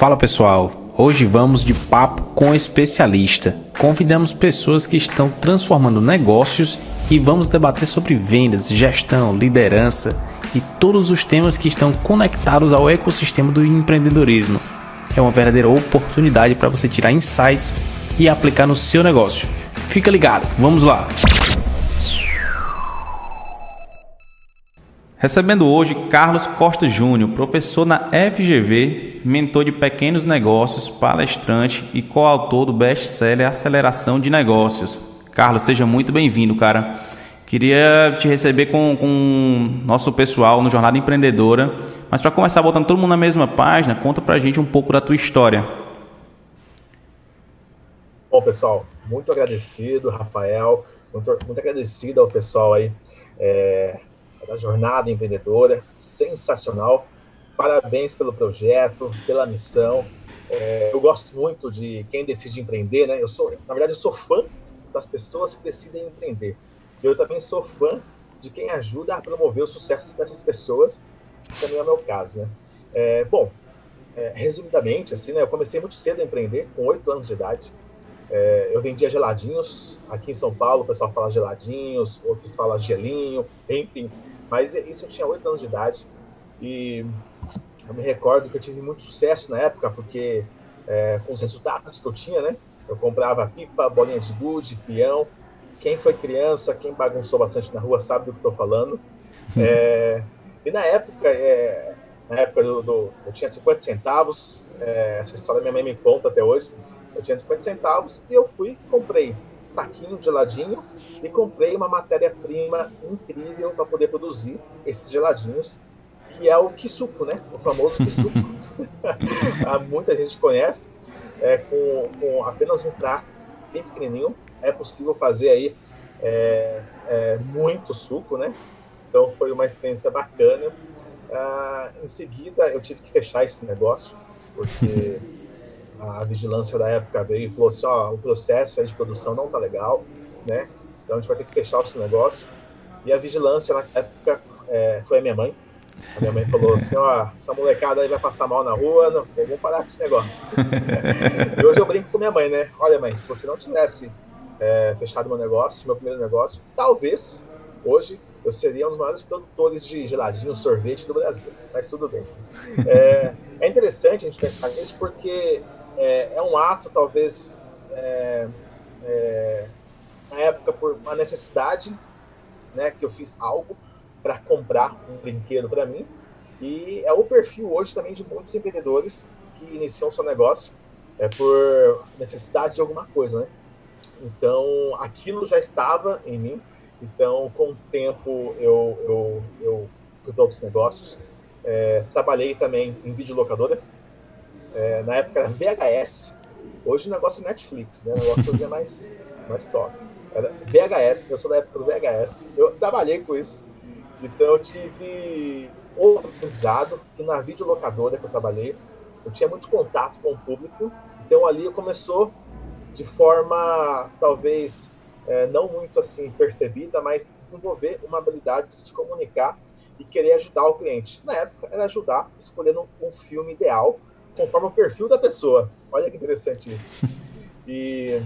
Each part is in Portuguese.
Fala pessoal, hoje vamos de papo com especialista. Convidamos pessoas que estão transformando negócios e vamos debater sobre vendas, gestão, liderança e todos os temas que estão conectados ao ecossistema do empreendedorismo. É uma verdadeira oportunidade para você tirar insights e aplicar no seu negócio. Fica ligado, vamos lá! Recebendo hoje Carlos Costa Júnior, professor na FGV, mentor de pequenos negócios, palestrante e coautor do best-seller Aceleração de Negócios. Carlos, seja muito bem-vindo, cara. Queria te receber com, com nosso pessoal no Jornada Empreendedora, mas para começar botando todo mundo na mesma página, conta pra gente um pouco da tua história. Bom, pessoal, muito agradecido, Rafael, muito, muito agradecido ao pessoal aí é, da Jornada Empreendedora, sensacional. Parabéns pelo projeto, pela missão. É, eu gosto muito de quem decide empreender, né? Eu sou, na verdade, eu sou fã das pessoas que decidem empreender. Eu também sou fã de quem ajuda a promover o sucesso dessas pessoas, que também é o meu caso, né? É, bom, é, resumidamente, assim, né? Eu comecei muito cedo a empreender, com oito anos de idade. É, eu vendia geladinhos. Aqui em São Paulo, o pessoal fala geladinhos, outros falam gelinho, enfim. Mas isso eu tinha oito anos de idade e eu me recordo que eu tive muito sucesso na época, porque é, com os resultados que eu tinha, né? Eu comprava pipa, bolinha de gude, peão. Quem foi criança, quem bagunçou bastante na rua sabe do que estou falando. É, e na época, é, na época do, do, eu tinha 50 centavos, é, essa história minha mãe me conta até hoje. Eu tinha 50 centavos e eu fui comprei saquinho de geladinho e comprei uma matéria-prima incrível para poder produzir esses geladinhos, que é o kisuko, né? O famoso kisuko. Muita gente conhece. É, com, com, apenas um prato bem pequenininho, é possível fazer aí é, é, muito suco, né? Então foi uma experiência bacana. Ah, em seguida, eu tive que fechar esse negócio, porque a vigilância da época veio e falou assim, ó, o processo de produção não tá legal, né? Então a gente vai ter que fechar esse negócio. E a vigilância na época é, foi a minha mãe. A minha mãe falou assim, ó, essa molecada aí vai passar mal na rua, não, vamos parar com esse negócio. e hoje eu brinco com minha mãe, né? Olha, mãe, se você não tivesse é, fechado meu negócio, meu primeiro negócio, talvez hoje eu seria um dos maiores produtores de geladinho, sorvete do Brasil. Mas tudo bem. É, é interessante a gente pensar nisso porque é, é um ato, talvez, é, é, na época, por uma necessidade, né, que eu fiz algo para comprar um brinquedo para mim. E é o perfil hoje também de muitos empreendedores que iniciam seu negócio é por necessidade de alguma coisa, né? Então, aquilo já estava em mim. Então, com o tempo, eu, eu, eu fui para outros negócios. É, trabalhei também em videolocadora, é, na época era VHS. Hoje o negócio é Netflix, né? O negócio hoje é mais, mais top. Era VHS, eu sou da época do VHS. Eu trabalhei com isso. Então eu tive outro aprendizado que na videolocadora que eu trabalhei, eu tinha muito contato com o público. Então ali começou de forma talvez é, não muito assim percebida, mas desenvolver uma habilidade de se comunicar e querer ajudar o cliente. Na época era ajudar escolhendo um filme ideal conforme o perfil da pessoa. Olha que interessante isso. E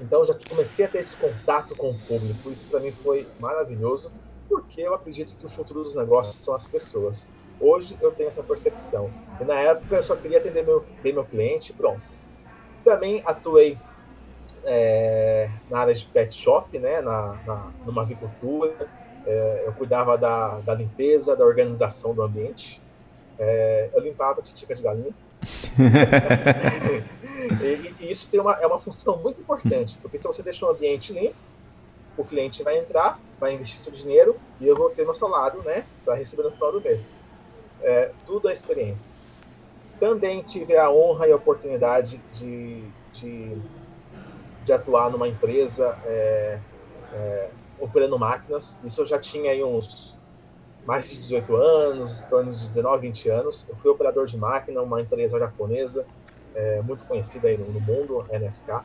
então já comecei a ter esse contato com o público. Isso para mim foi maravilhoso, porque eu acredito que o futuro dos negócios são as pessoas. Hoje eu tenho essa percepção. E na época eu só queria atender meu, bem meu cliente, pronto. Também atuei é, na área de pet shop, né, na, na numa avicultura. É, eu cuidava da, da limpeza, da organização do ambiente. É, eu limpava a titica de galinha. e, e, isso tem uma, é uma função muito importante, porque se você deixar o ambiente limpo, o cliente vai entrar, vai investir seu dinheiro e eu vou ter meu salário, né, para receber no final do mês. É, tudo é experiência. Também tive a honra e a oportunidade de, de, de atuar numa empresa é, é, operando máquinas. Isso eu já tinha aí uns mais de 18 anos, em torno de 19, 20 anos. Eu fui operador de máquina, uma empresa japonesa é, muito conhecida aí no, no mundo, NSK.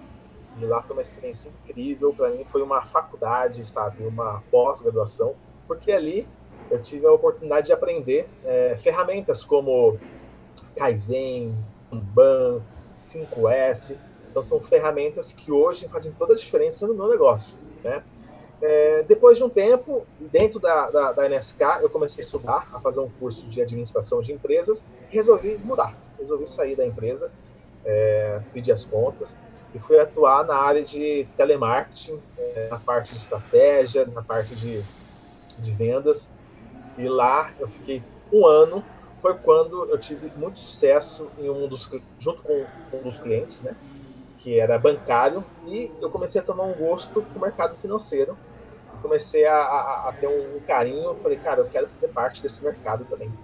E lá foi uma experiência incrível. Para mim foi uma faculdade, sabe, uma pós-graduação, porque ali eu tive a oportunidade de aprender é, ferramentas como Kaizen, Kanban, 5S. Então, são ferramentas que hoje fazem toda a diferença no meu negócio. Né? É, depois de um tempo, dentro da, da, da, NSK, eu comecei a estudar, a fazer um curso de administração de empresas, resolvi mudar, resolvi sair da empresa, é, pedir as contas, e fui atuar na área de telemarketing, é, na parte de estratégia, na parte de, de vendas, e lá eu fiquei um ano, foi quando eu tive muito sucesso em um dos, junto com um dos clientes, né, que era bancário, e eu comecei a tomar um gosto para o mercado financeiro, comecei a, a, a ter um carinho, falei, cara, eu quero fazer parte desse mercado também.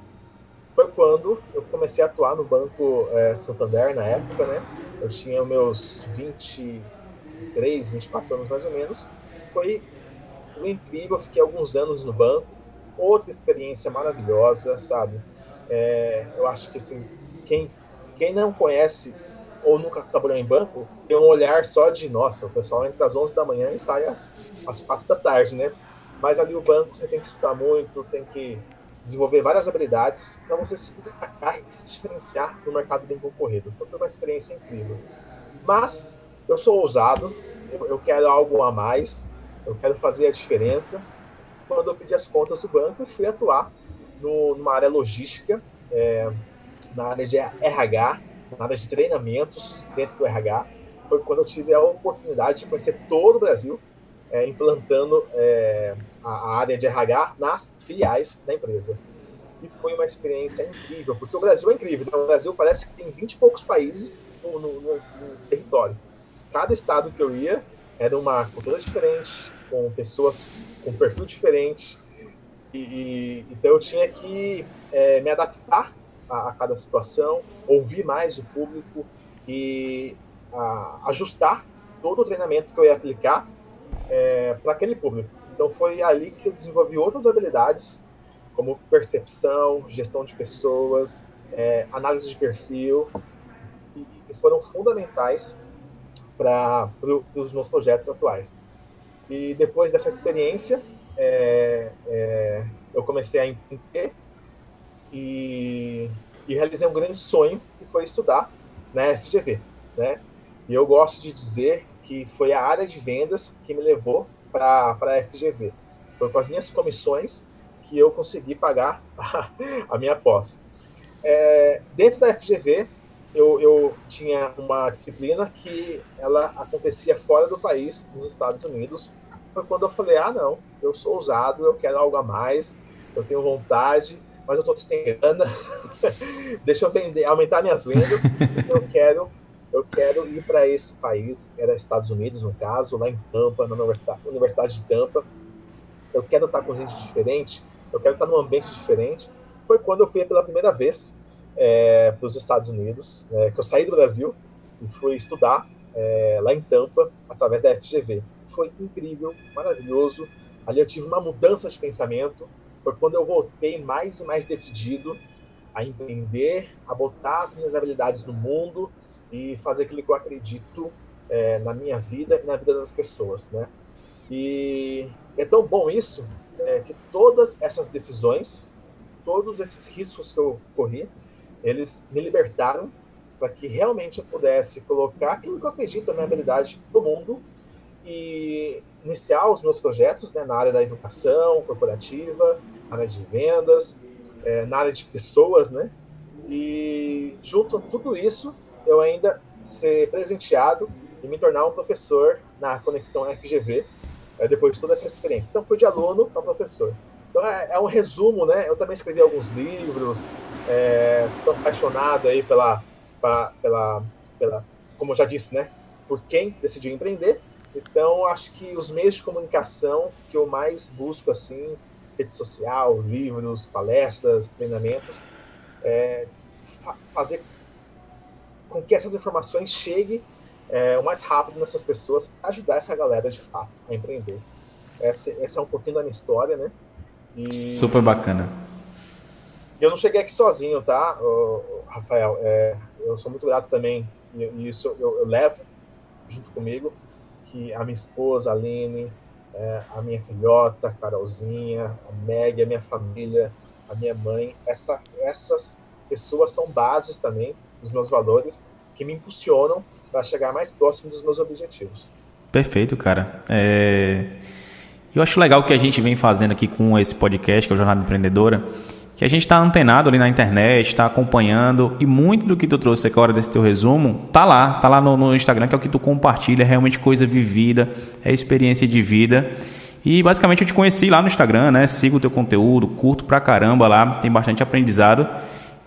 Foi quando eu comecei a atuar no Banco é, Santander, na época, né? Eu tinha meus 23, 24 anos mais ou menos. Foi incrível, eu fiquei alguns anos no banco, outra experiência maravilhosa, sabe? É, eu acho que assim, quem, quem não conhece ou nunca trabalhou em banco, tem um olhar só de, nossa, o pessoal entra às 11 da manhã e sai às, às 4 da tarde, né? Mas ali o banco você tem que estudar muito, tem que desenvolver várias habilidades para você se destacar e se diferenciar no mercado bem concorrido. Então foi uma experiência incrível. Mas eu sou ousado, eu, eu quero algo a mais, eu quero fazer a diferença. Quando eu pedi as contas do banco, eu fui atuar no, numa área logística, é, na área de RH, na área de treinamentos dentro do RH. Foi quando eu tive a oportunidade de conhecer todo o Brasil, é, implantando é, a, área de RH nas filiais da empresa. E foi uma experiência incrível, porque o Brasil é incrível. Né? O Brasil parece que tem 20 e poucos países no, no, no, no território. Cada estado que eu ia era uma cultura diferente, com pessoas com perfil diferente. E, e, então eu tinha que é, me adaptar a, a cada situação, ouvir mais o público e a, ajustar todo o treinamento que eu ia aplicar é, para aquele público. Então foi ali que eu desenvolvi outras habilidades, como percepção, gestão de pessoas, é, análise de perfil, e, e foram fundamentais para pro, os meus projetos atuais. E depois dessa experiência, é, é eu comecei a entender e, e realizei um grande sonho, que foi estudar na FGV, né? E eu gosto de dizer que foi a área de vendas que me levou para a FGV. Foi com as minhas comissões que eu consegui pagar a, a minha pós. É, dentro da FGV, eu, eu, tinha uma disciplina que ela acontecia fora do país, nos Estados Unidos. Foi quando eu falei, ah, não, eu sou ousado, eu quero algo a mais, eu tenho vontade, mas eu estou sem grana, deixa eu vender, aumentar minhas vendas, eu quero eu quero ir para esse país, era Estados Unidos no caso, lá em Tampa, na Universidade, Universidade de Tampa. Eu quero estar com gente diferente, eu quero estar num ambiente diferente. Foi quando eu fui pela primeira vez é, para os Estados Unidos, é, que eu saí do Brasil e fui estudar é, lá em Tampa, através da FGV. Foi incrível, maravilhoso. Ali eu tive uma mudança de pensamento, foi quando eu voltei mais e mais decidido a empreender, a botar as minhas habilidades no mundo e fazer aquilo que eu acredito é, na minha vida e na vida das pessoas, né? E é tão bom isso é, que todas essas decisões, todos esses riscos que eu corri, eles me libertaram para que realmente eu pudesse colocar aquilo que eu acredito na minha habilidade no mundo iniciar os meus projetos né, na área da educação corporativa, área de vendas, é, na área de pessoas, né? E junto a tudo isso, eu ainda ser presenteado e me tornar um professor na conexão FGV, é, depois de toda essa experiência. Então, fui de aluno para professor. Então, é, é, um resumo, né? Eu também escrevi alguns livros, é, estou apaixonado aí pela, pela, pela, pela, como eu já disse, né? Por quem decidiu empreender então, acho que os meios de comunicação que eu mais busco, assim, rede social, livros, palestras, treinamentos, é fazer com que essas informações cheguem é, o mais rápido nessas pessoas, ajudar essa galera, de fato, a empreender. Essa, essa é um pouquinho da minha história, né? E... Super bacana. Eu não cheguei aqui sozinho, tá, Rafael? É, eu sou muito grato também, e isso eu, eu levo junto comigo que a minha esposa, a Aline, é, a minha filhota, Carolzinha, a Meg, a minha família, a minha mãe, essa, essas pessoas são bases também dos meus valores que me impulsionam para chegar mais próximo dos meus objetivos. Perfeito, cara. É... Eu acho legal o que a gente vem fazendo aqui com esse podcast, que é o Jornada Empreendedora, que a gente está antenado ali na internet, está acompanhando, e muito do que tu trouxe aqui hora desse teu resumo, tá lá, tá lá no, no Instagram, que é o que tu compartilha, é realmente coisa vivida, é experiência de vida. E basicamente eu te conheci lá no Instagram, né? Sigo o teu conteúdo, curto pra caramba lá, tem bastante aprendizado.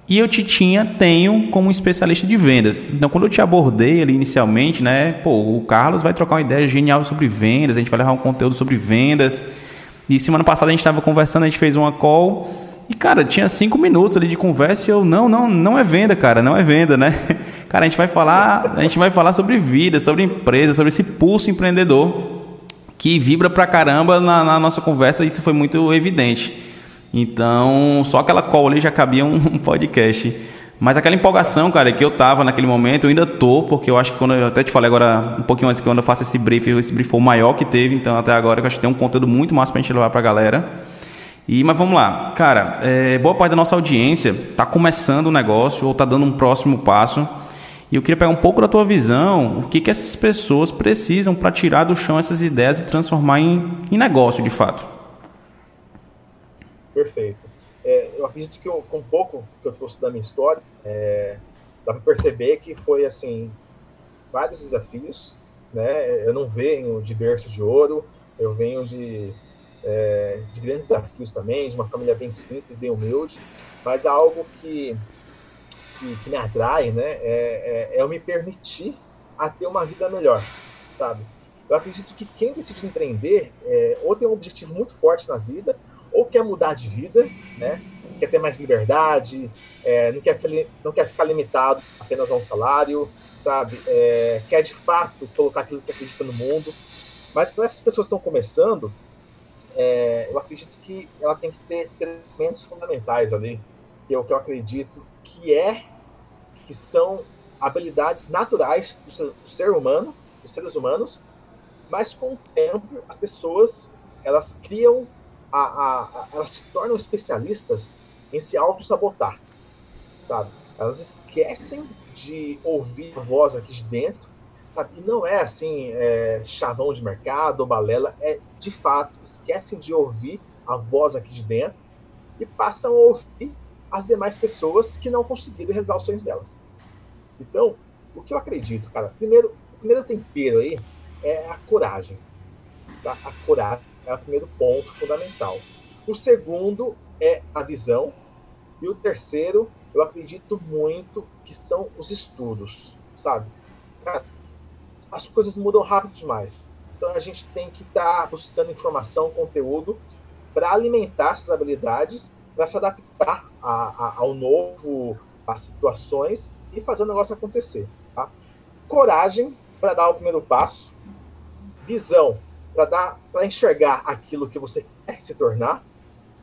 E eu te tinha, tenho como especialista de vendas. Então, quando eu te abordei ali inicialmente, né? Pô, o Carlos vai trocar uma ideia genial sobre vendas, a gente vai levar um conteúdo sobre vendas. E semana passada a gente estava conversando, a gente fez uma call. E, cara, tinha cinco minutos ali de conversa e eu, não, não, não é venda, cara, não é venda, né? Cara, a gente vai falar, a gente vai falar sobre vida, sobre empresa, sobre esse pulso empreendedor que vibra pra caramba na, na nossa conversa, isso foi muito evidente. Então, só aquela call ali já cabia um podcast. Mas aquela empolgação, cara, que eu tava naquele momento, eu ainda tô, porque eu acho que quando eu até te falei agora, um pouquinho antes, que quando eu faço esse brief, esse brief foi o maior que teve, então até agora eu acho que tem um conteúdo muito massa pra gente levar pra galera. E, mas vamos lá, cara, é, boa parte da nossa audiência tá começando o um negócio ou tá dando um próximo passo. E eu queria pegar um pouco da tua visão, o que, que essas pessoas precisam para tirar do chão essas ideias e transformar em, em negócio de fato. Perfeito. É, eu acredito que eu, com um pouco que eu trouxe da minha história, é, dá para perceber que foi assim vários desafios. Né? Eu não venho de berço de ouro, eu venho de, é, de grandes desafios também, de uma família bem simples, bem humilde, mas algo que que, que me atrai, né, é, é, é eu me permitir a ter uma vida melhor, sabe? Eu acredito que quem decide empreender é, ou tem um objetivo muito forte na vida, ou quer mudar de vida, né? Quer ter mais liberdade, é, não, quer, não quer ficar limitado apenas a um salário, sabe? É, quer de fato colocar aquilo que acredita no mundo. Mas para essas pessoas que estão começando, é, eu acredito que ela tem que ter elementos fundamentais ali, que é o que eu acredito que é que são habilidades naturais do ser, do ser humano, dos seres humanos, mas com o tempo as pessoas elas criam, a, a, a elas se tornam especialistas em se auto-sabotar, sabe? Elas esquecem de ouvir a voz aqui de dentro, sabe? E não é assim, é, chavão de mercado ou balela, é de fato, esquecem de ouvir a voz aqui de dentro e passam a ouvir as demais pessoas que não conseguiram realizar os sonhos delas. Então, o que eu acredito, cara, primeiro, o primeiro tempero aí é a coragem. Tá? A coragem é o primeiro ponto fundamental. O segundo é a visão. E o terceiro, eu acredito muito que são os estudos, sabe? Cara, as coisas mudam rápido demais. Então a gente tem que estar tá buscando informação, conteúdo, para alimentar essas habilidades, para se adaptar a, a, ao novo, às situações e fazer o negócio acontecer. Tá? Coragem para dar o primeiro passo, visão para dar para enxergar aquilo que você quer se tornar,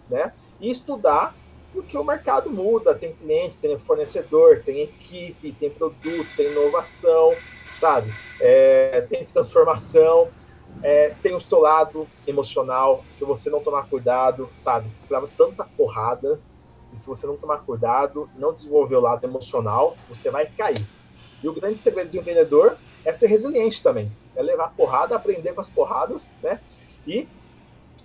né? E estudar porque o mercado muda, tem clientes, tem fornecedor, tem equipe, tem produto, tem inovação, sabe? É, tem transformação, é, tem o seu lado emocional. Se você não tomar cuidado, sabe? Você leva tanta porrada e se você não tomar cuidado, não desenvolver o lado emocional, você vai cair. E o grande segredo do empreendedor é ser resiliente também. É levar porrada, aprender com as porradas, né? E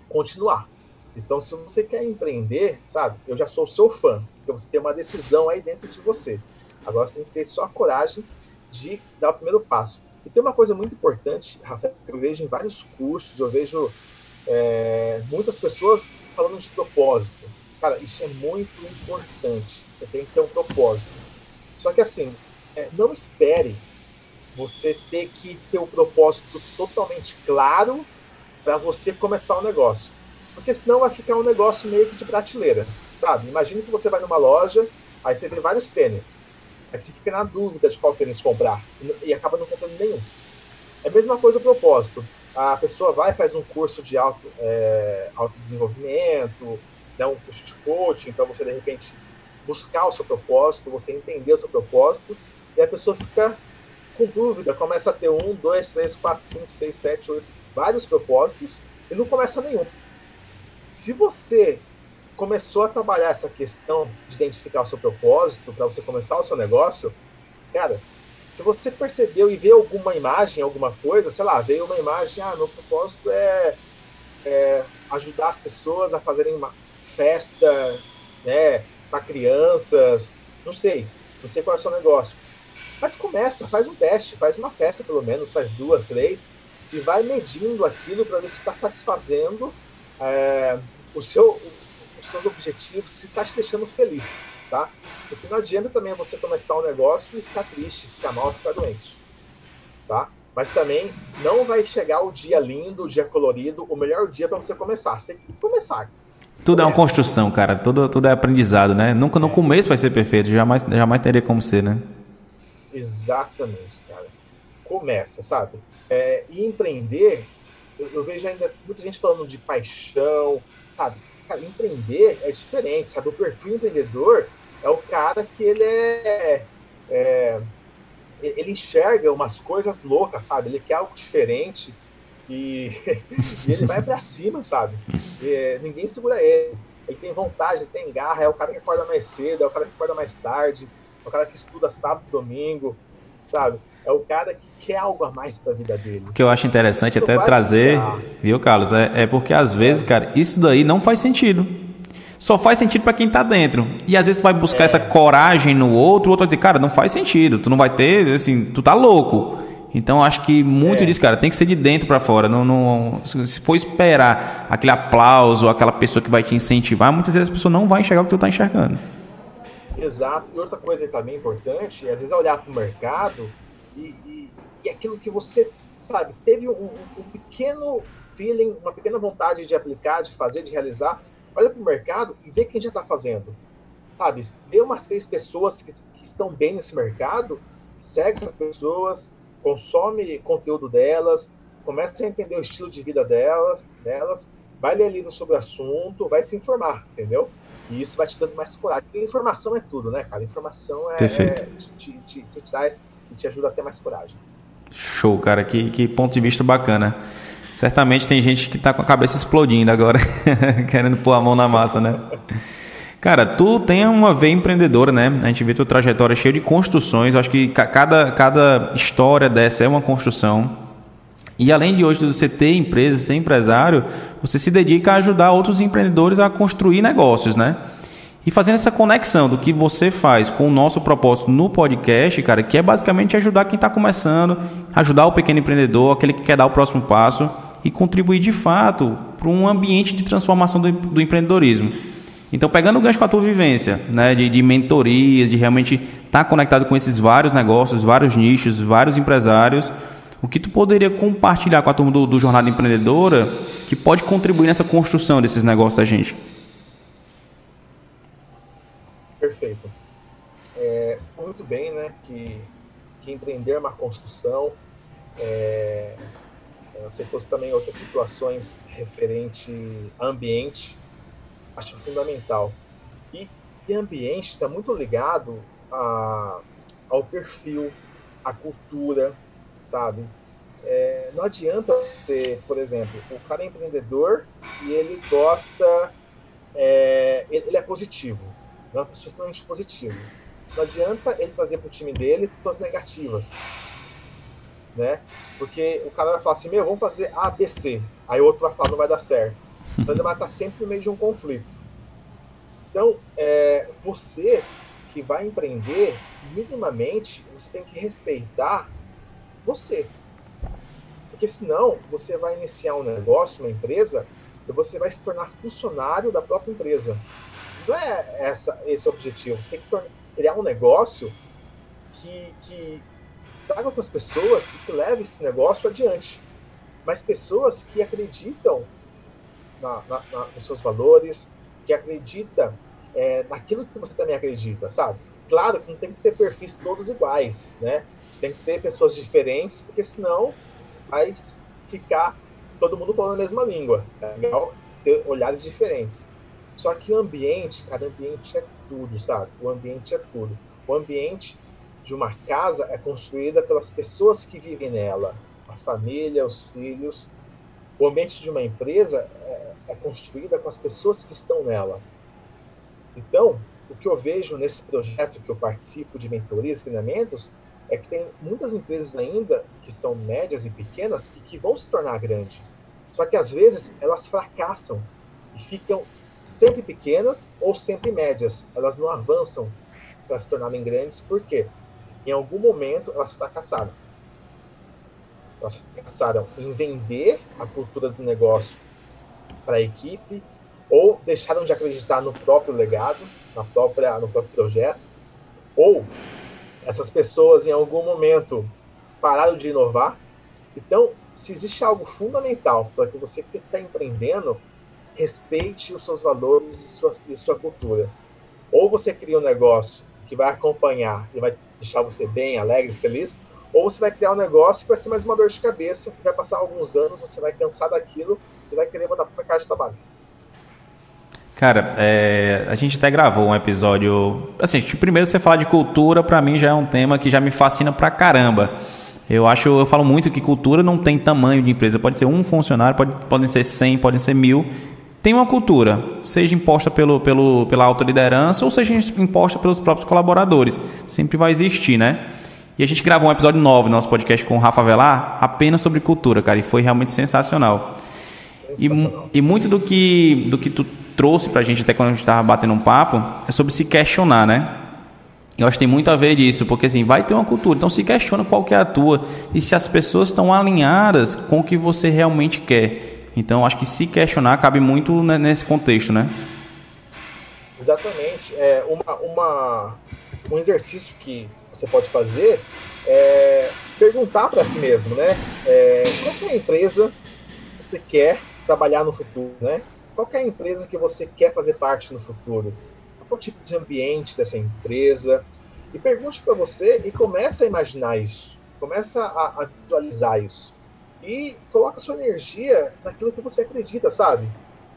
continuar. Então, se você quer empreender, sabe? Eu já sou seu fã. Porque você tem uma decisão aí dentro de você. Agora você tem que ter só a coragem de dar o primeiro passo. E tem uma coisa muito importante, Rafael, que eu vejo em vários cursos, eu vejo é, muitas pessoas falando de propósito. Cara, isso é muito importante. Você tem que ter um propósito. Só que assim, é, não espere você ter que ter o propósito totalmente claro para você começar o um negócio. Porque senão vai ficar um negócio meio que de prateleira, sabe? Imagina que você vai numa loja, aí você vê vários tênis. Aí você fica na dúvida de qual tênis comprar e acaba não comprando nenhum. É a mesma coisa o propósito. A pessoa vai faz um curso de auto, é, autodesenvolvimento, né, um curso de coaching, para você de repente buscar o seu propósito, você entender o seu propósito, e a pessoa fica com dúvida, começa a ter um, dois, três, quatro, cinco, seis, sete, oito, vários propósitos, e não começa nenhum. Se você começou a trabalhar essa questão de identificar o seu propósito para você começar o seu negócio, Cara, se você percebeu e vê alguma imagem, alguma coisa, sei lá, veio uma imagem, ah, meu propósito é, é ajudar as pessoas a fazerem uma festa, né, para crianças, não sei, não sei qual é o seu negócio. Mas começa, faz um teste, faz uma festa pelo menos, faz duas, três, e vai medindo aquilo para ver se está satisfazendo é, o seu, seus objetivos, se está te deixando feliz, tá? Porque não adianta também você começar um negócio e ficar triste, ficar mal, ficar doente, tá? Mas também não vai chegar o dia lindo, o dia colorido, o melhor dia para você começar. Você tem que começar. Tudo é uma construção, cara. Tudo, tudo é aprendizado, né? Nunca no começo vai ser perfeito, jamais, jamais teria como ser, né? Exatamente, cara. Começa, sabe? É, e empreender, eu, eu, vejo ainda muita gente falando de paixão, sabe? Empreender é diferente, sabe? O perfil empreendedor é o cara que ele é, é ele enxerga umas coisas loucas, sabe? Ele quer algo diferente e, e ele vai para cima, sabe? E, ninguém segura ele. Ele tem vontade, ele tem garra, é o cara que acorda mais cedo, é o cara que acorda mais tarde, é o cara que estuda sábado, domingo, sabe? É o cara que quer algo a mais para a vida dele. O que eu acho interessante até trazer, viu, Carlos? É, é porque às vezes, cara, isso daí não faz sentido. Só faz sentido para quem tá dentro. E às vezes tu vai buscar é. essa coragem no outro, o outro vai dizer, cara, não faz sentido. Tu não vai ter, assim, tu tá louco. Então acho que muito é. disso, cara, tem que ser de dentro para fora. Não, não, se for esperar aquele aplauso, aquela pessoa que vai te incentivar, muitas vezes a pessoa não vai enxergar o que tu tá enxergando. Exato. E outra coisa também importante, é, às vezes olhar para o mercado e, e, e, aquilo que você, sabe, teve um, um, pequeno feeling, uma pequena vontade de aplicar, de fazer, de realizar. Olha para o mercado e vê quem já está fazendo. Sabe, vê umas três pessoas que, que estão bem nesse mercado, segue essas pessoas, consome conteúdo delas, começa a entender o estilo de vida delas, delas, vai ler livros sobre o assunto, vai se informar, entendeu? E isso vai te dando mais coragem. Informação é tudo, né, cara? Informação é, Perfeito. é te, te, te, traz e te ajuda a ter mais coragem. Show, cara. Que, que ponto de vista bacana. Certamente tem gente que tá com a cabeça explodindo agora, querendo pôr a mão na massa, né? Cara, tu tem uma veia empreendedora, né? A gente vê tua trajetória cheia de construções. Acho que cada, cada história dessa é uma construção. E além de hoje você ter empresa, ser empresário, você se dedica a ajudar outros empreendedores a construir negócios, né? E fazendo essa conexão do que você faz com o nosso propósito no podcast, cara, que é basicamente ajudar quem está começando, ajudar o pequeno empreendedor, aquele que quer dar o próximo passo e contribuir de fato para um ambiente de transformação do, do, empreendedorismo. Então, pegando o gancho com a tua vivência, né, de, de mentorias, de realmente estar tá conectado com esses vários negócios, vários nichos, vários empresários, o que tu poderia compartilhar com a turma do, do Jornada Empreendedora que pode contribuir nessa construção desses negócios da gente? Perfeito. É, muito bem, né, que, que empreender é uma construção. É, se fosse também outras situações referente a ambiente, acho fundamental. E, e ambiente está muito ligado a, ao perfil, à cultura, sabe? É, não adianta você, por exemplo, o cara é empreendedor e ele gosta, é, ele é positivo, é uma pessoa extremamente positiva. Não adianta ele trazer para o time dele pessoas negativas, né? Porque o cara vai falar assim, meu, vamos fazer A, B, C. Aí o outro vai falar, não vai dar certo. Então ele vai estar sempre no meio de um conflito. Então, é, você que vai empreender, minimamente, você tem que respeitar você. Porque senão você vai iniciar um negócio, uma empresa, e você vai se tornar funcionário da própria empresa. Não é essa, esse objetivo. Você tem que criar um negócio que, que traga outras pessoas e que leve esse negócio adiante. Mas pessoas que acreditam na, na, na, nos seus valores, que acreditam é, naquilo que você também acredita, sabe? Claro que não tem que ser perfis todos iguais, né? Tem que ter pessoas diferentes, porque senão vai ficar todo mundo falando a mesma língua. É legal ter olhares diferentes. Só que o ambiente, cada ambiente é tudo, sabe? O ambiente é tudo. O ambiente de uma casa é construída pelas pessoas que vivem nela, a família, os filhos. O ambiente de uma empresa é, é construída com as pessoas que estão nela. Então, o que eu vejo nesse projeto que eu participo de mentorias treinamentos é que tem muitas empresas ainda que são médias e pequenas e que vão se tornar grandes. Só que às vezes elas fracassam e ficam sempre pequenas ou sempre médias. Elas não avançam para se tornarem grandes, por quê? Em algum momento elas fracassaram. Elas fracassaram em vender a cultura do negócio para a equipe ou deixaram de acreditar no próprio legado, na própria, no próprio projeto, ou essas pessoas em algum momento pararam de inovar. Então, se existe algo fundamental para que você que está empreendendo, respeite os seus valores e sua, e sua cultura. Ou você cria um negócio que vai acompanhar e vai deixar você bem, alegre, feliz, ou você vai criar um negócio que vai ser mais uma dor de cabeça, que vai passar alguns anos, você vai cansar daquilo e vai querer mandar para casa de trabalho. Cara, é, a gente até gravou um episódio. Assim, primeiro você falar de cultura, para mim já é um tema que já me fascina pra caramba. Eu acho, eu falo muito que cultura não tem tamanho de empresa. Pode ser um funcionário, pode, podem ser 100, podem ser mil. Tem uma cultura, seja imposta pelo, pelo, pela alta liderança ou seja imposta pelos próprios colaboradores. Sempre vai existir, né? E a gente gravou um episódio novo no nosso podcast com o Rafa Velar, apenas sobre cultura, cara, e foi realmente sensacional. sensacional. E, e muito do que, do que tu trouxe pra gente até quando a gente estava batendo um papo é sobre se questionar, né? Eu acho que tem muito a ver disso, porque assim, vai ter uma cultura, então se questiona qual que é a tua e se as pessoas estão alinhadas com o que você realmente quer. Então, acho que se questionar cabe muito nesse contexto, né? Exatamente. É uma, uma, um exercício que você pode fazer é perguntar para si mesmo, né? É, qual é a empresa que você quer trabalhar no futuro, né? Qual é a empresa que você quer fazer parte no futuro? Qual é o tipo de ambiente dessa empresa? E pergunte para você e comece a imaginar isso. Começa a, a visualizar isso. E coloca sua energia naquilo que você acredita, sabe?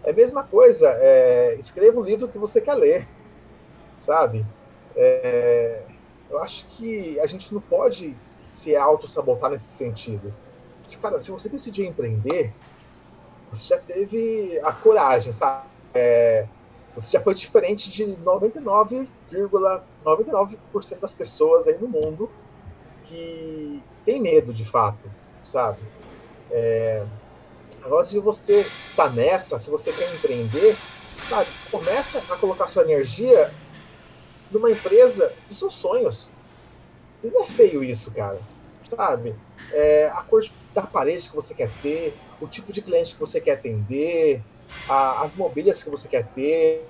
É a mesma coisa. É, escreva o livro que você quer ler, sabe? É, eu acho que a gente não pode se auto-sabotar nesse sentido. Se, cara, se você decidir empreender, você já teve a coragem, sabe? É, você já foi diferente de 99,99% ,99 das pessoas aí no mundo que tem medo de fato, sabe? É, agora, se você tá nessa, se você quer empreender, sabe, começa a colocar sua energia numa empresa dos seus sonhos. Não é feio isso, cara. Sabe? É, a cor da parede que você quer ter, o tipo de cliente que você quer atender, a, as mobílias que você quer ter,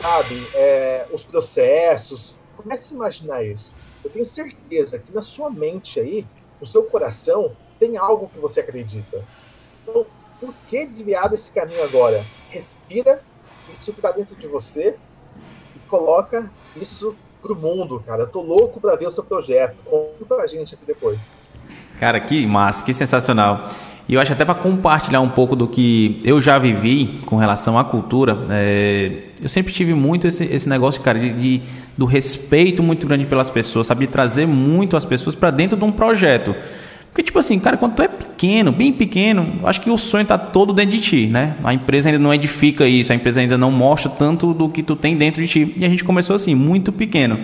sabe? É, os processos. Comece a imaginar isso. Eu tenho certeza que na sua mente aí, no seu coração, tem algo que você acredita. Então, por que desviar desse caminho agora? Respira isso que está dentro de você e coloca isso pro mundo, cara. Eu tô louco para ver o seu projeto. Conta pra gente aqui depois. Cara, que massa, que sensacional. E eu acho até para compartilhar um pouco do que eu já vivi com relação à cultura, é, eu sempre tive muito esse, esse negócio, cara, de, de, do respeito muito grande pelas pessoas, sabe? De trazer muito as pessoas para dentro de um projeto. Porque, tipo assim, cara, quando tu é pequeno, bem pequeno, acho que o sonho está todo dentro de ti, né? A empresa ainda não edifica isso, a empresa ainda não mostra tanto do que tu tem dentro de ti. E a gente começou assim, muito pequeno.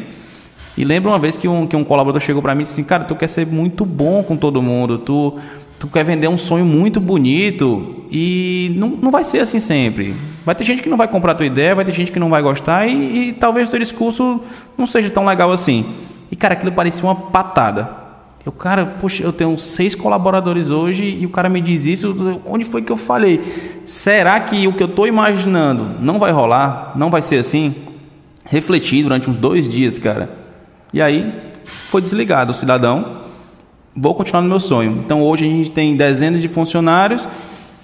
E lembro uma vez que um, que um colaborador chegou para mim e disse assim, cara, tu quer ser muito bom com todo mundo, tu, tu quer vender um sonho muito bonito e não, não vai ser assim sempre. Vai ter gente que não vai comprar tua ideia, vai ter gente que não vai gostar e, e talvez o teu discurso não seja tão legal assim. E, cara, aquilo parecia uma patada. Eu, cara, poxa, eu tenho seis colaboradores hoje e o cara me diz isso. Onde foi que eu falei? Será que o que eu estou imaginando não vai rolar? Não vai ser assim? Refleti durante uns dois dias, cara. E aí foi desligado o cidadão. Vou continuar no meu sonho. Então hoje a gente tem dezenas de funcionários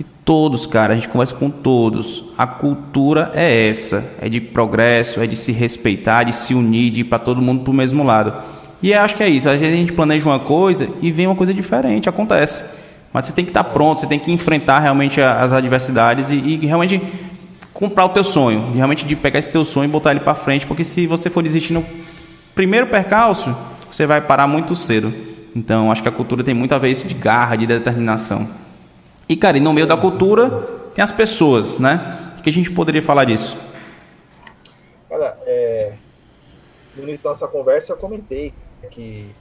e todos, cara, a gente conversa com todos. A cultura é essa: é de progresso, é de se respeitar, de se unir, de ir para todo mundo para o mesmo lado. E acho que é isso. Às vezes a gente planeja uma coisa e vem uma coisa diferente, acontece. Mas você tem que estar pronto, você tem que enfrentar realmente as adversidades e, e realmente comprar o teu sonho, realmente de pegar esse teu sonho e botar ele para frente, porque se você for desistir no primeiro percalço, você vai parar muito cedo. Então, acho que a cultura tem muito a ver isso de garra, de determinação. E, cara, e no meio da cultura tem as pessoas, né? O que a gente poderia falar disso? Cara, é... no início da nossa conversa eu comentei que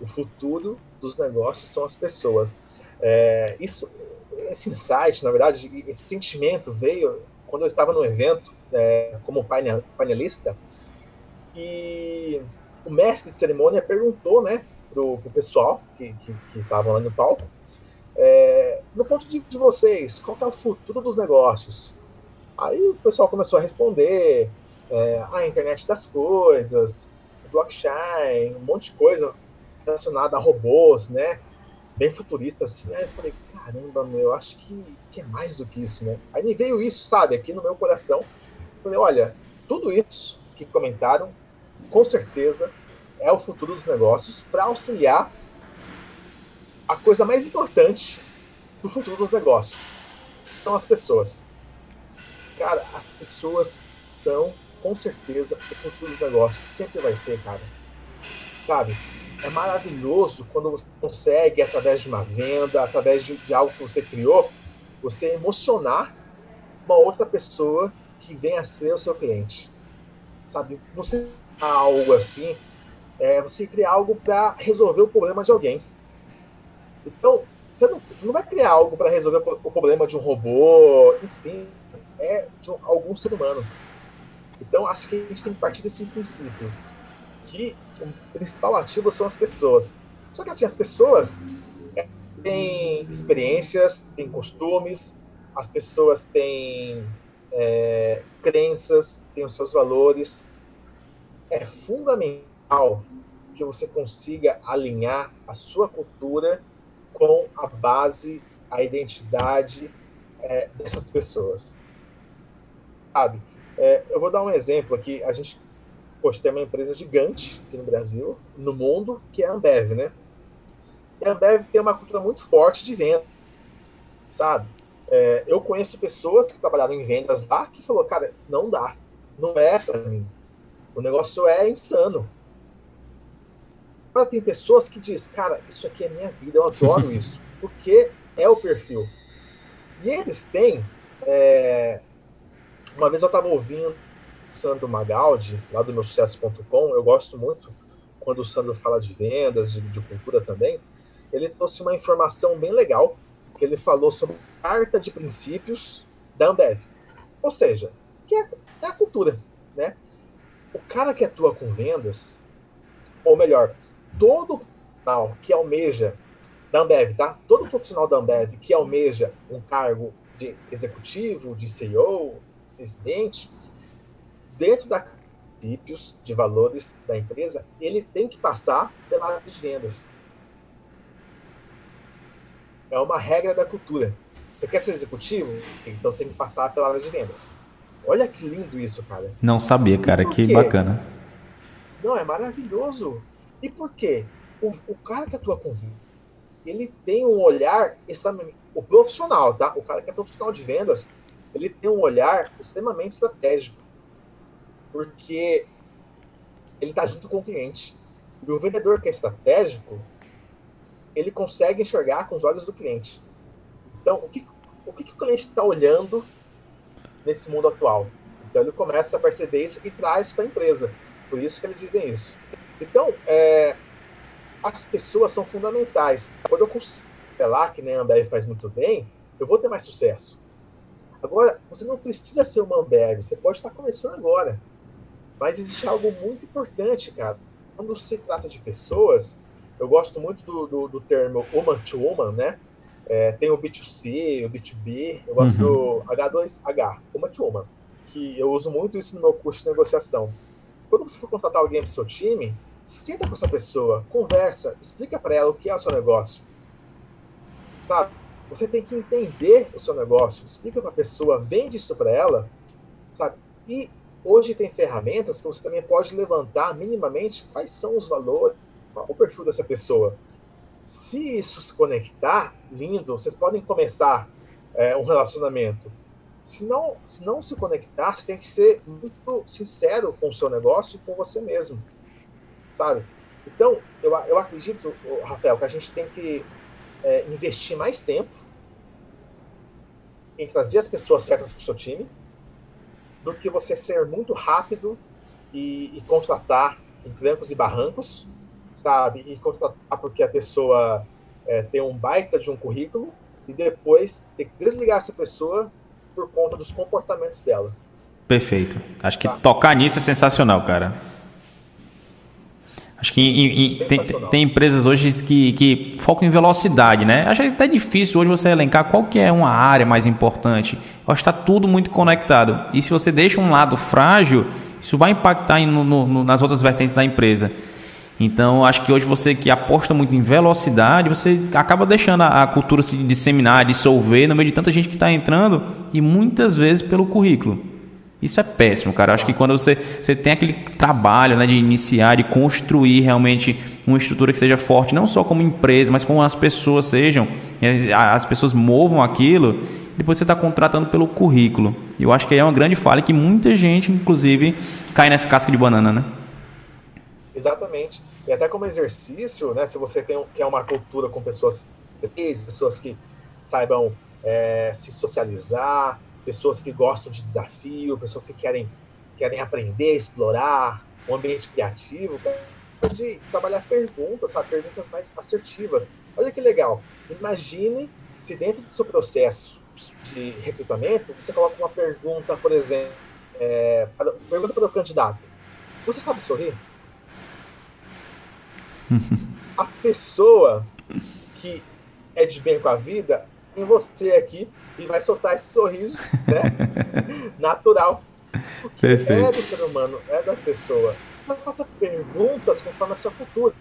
O futuro dos negócios são as pessoas. É, isso, esse insight, na verdade, esse sentimento veio quando eu estava no evento é, como painelista e o mestre de cerimônia perguntou, né, pro, pessoal que, que, que estavam lá no palco, é, no ponto de, de vocês, qual é o futuro dos negócios? Aí o pessoal começou a responder, é, a internet das coisas, blockchain, um monte de coisa relacionada a robôs, né? Bem futurista assim. Aí eu falei, caramba, meu, acho que, que é mais do que isso, né? Aí me veio isso, sabe, aqui no meu coração. Eu falei, olha, tudo isso que comentaram, com certeza, é o futuro dos negócios para auxiliar a coisa mais importante do futuro dos negócios. São as pessoas. Cara, as pessoas são com certeza o futuro dos negócios. Sempre vai ser, cara. Sabe? É maravilhoso quando você consegue, através de uma venda, através de, de algo que você criou, você emocionar uma outra pessoa que venha a ser o seu cliente. Sabe? Você algo assim, é, você cria algo para resolver o problema de alguém. Então, você não, não vai criar algo para resolver o problema de um robô, enfim, é de algum ser humano. Então, acho que a gente tem que partir desse princípio, que o principal ativo são as pessoas. Só que, assim, as pessoas é, têm experiências, têm costumes, as pessoas têm é, crenças, têm os seus valores. É fundamental que você consiga alinhar a sua cultura com a base, a identidade é, dessas pessoas. Sabe? É, eu vou dar um exemplo aqui. A gente poxa, tem uma empresa gigante aqui no Brasil, no mundo, que é a Ambev, né? E a Ambev tem uma cultura muito forte de venda, sabe? É, eu conheço pessoas que trabalharam em vendas lá que falou, cara, não dá, não é para mim. O negócio é insano. Agora tem pessoas que diz, cara, isso aqui é minha vida, eu adoro isso, porque é o perfil. E eles têm é, uma vez eu estava ouvindo Sandro Magaldi, lá do meu sucesso.com, eu gosto muito quando o Sandro fala de vendas, de, de cultura também. Ele trouxe uma informação bem legal, que ele falou sobre a carta de princípios da Ambev. Ou seja, que é, é a cultura, né? O cara que atua com vendas, ou melhor, todo profissional que almeja da Ambev, tá? Todo profissional da Ambev que almeja um cargo de executivo, de CEO, presidente, dentro da princípios de valores da empresa, ele tem que passar pela área de vendas. É uma regra da cultura. Você quer ser executivo? Então você tem que passar pela área de vendas. Olha que lindo isso, cara. Não sabia, cara. Que bacana. Não, é maravilhoso. E por quê? O, o cara que atua com ele tem um olhar o profissional, tá? O cara que é profissional de vendas, ele tem um olhar extremamente estratégico, porque ele está junto com o cliente. E o vendedor que é estratégico, ele consegue enxergar com os olhos do cliente. Então, o que o, que, que o cliente está olhando nesse mundo atual? Então, ele começa a perceber isso e traz para a empresa. Por isso que eles dizem isso. Então, é, as pessoas são fundamentais. Quando eu consigo lá que nem a Ambev faz muito bem, eu vou ter mais sucesso. Agora, você não precisa ser uma Ambev, você pode estar começando agora. Mas existe algo muito importante, cara. Quando se trata de pessoas, eu gosto muito do, do, do termo human to human, né? É, tem o B2C, o B2B, eu gosto uhum. do H2H, human to human, que eu uso muito isso no meu curso de negociação. Quando você for contratar alguém para o seu time, senta com essa pessoa, conversa, explica para ela o que é o seu negócio. Sabe? Você tem que entender o seu negócio, explica para a pessoa, vende isso para ela, sabe? E hoje tem ferramentas que você também pode levantar minimamente quais são os valores, qual o perfil dessa pessoa. Se isso se conectar, lindo, vocês podem começar é, um relacionamento. Se não, se não se conectar, você tem que ser muito sincero com o seu negócio e com você mesmo, sabe? Então, eu, eu acredito, Rafael, que a gente tem que é, investir mais tempo em trazer as pessoas certas para o seu time do que você ser muito rápido e, e contratar em trancos e barrancos sabe? E contratar porque a pessoa é, tem um baita de um currículo e depois ter que desligar essa pessoa por conta dos comportamentos dela. Perfeito. Acho que tá. tocar nisso é sensacional, cara. Acho que em, em, tem, tem, empresas hoje que, que focam em velocidade, né? Acho até difícil hoje você elencar qual que é uma área mais importante. Eu acho que está tudo muito conectado. E se você deixa um lado frágil, isso vai impactar no, no, nas outras vertentes da empresa. Então, acho que hoje você que aposta muito em velocidade, você acaba deixando a, a cultura se disseminar, dissolver no meio de tanta gente que está entrando e muitas vezes pelo currículo. Isso é péssimo, cara. Acho que quando você, você tem aquele trabalho né, de iniciar, de construir realmente uma estrutura que seja forte, não só como empresa, mas como as pessoas sejam, as pessoas movam aquilo, depois você está contratando pelo currículo. Eu acho que é uma grande falha que muita gente, inclusive, cai nessa casca de banana, né? Exatamente. E até como exercício, né, se você tem, quer uma cultura com pessoas pessoas que saibam é, se socializar, pessoas que gostam de desafio, pessoas que querem, querem aprender, explorar, um ambiente criativo, pode trabalhar perguntas, sabe? perguntas mais assertivas. Olha que legal. Imagine se dentro do seu processo de recrutamento, você coloca uma pergunta, por exemplo, é, pergunta para o candidato. Você sabe sorrir? a pessoa que é de bem com a vida em você aqui e vai soltar esse sorriso né? natural. Perfeito. É do ser humano, é da pessoa. Mas faça perguntas conforme a sua cultura.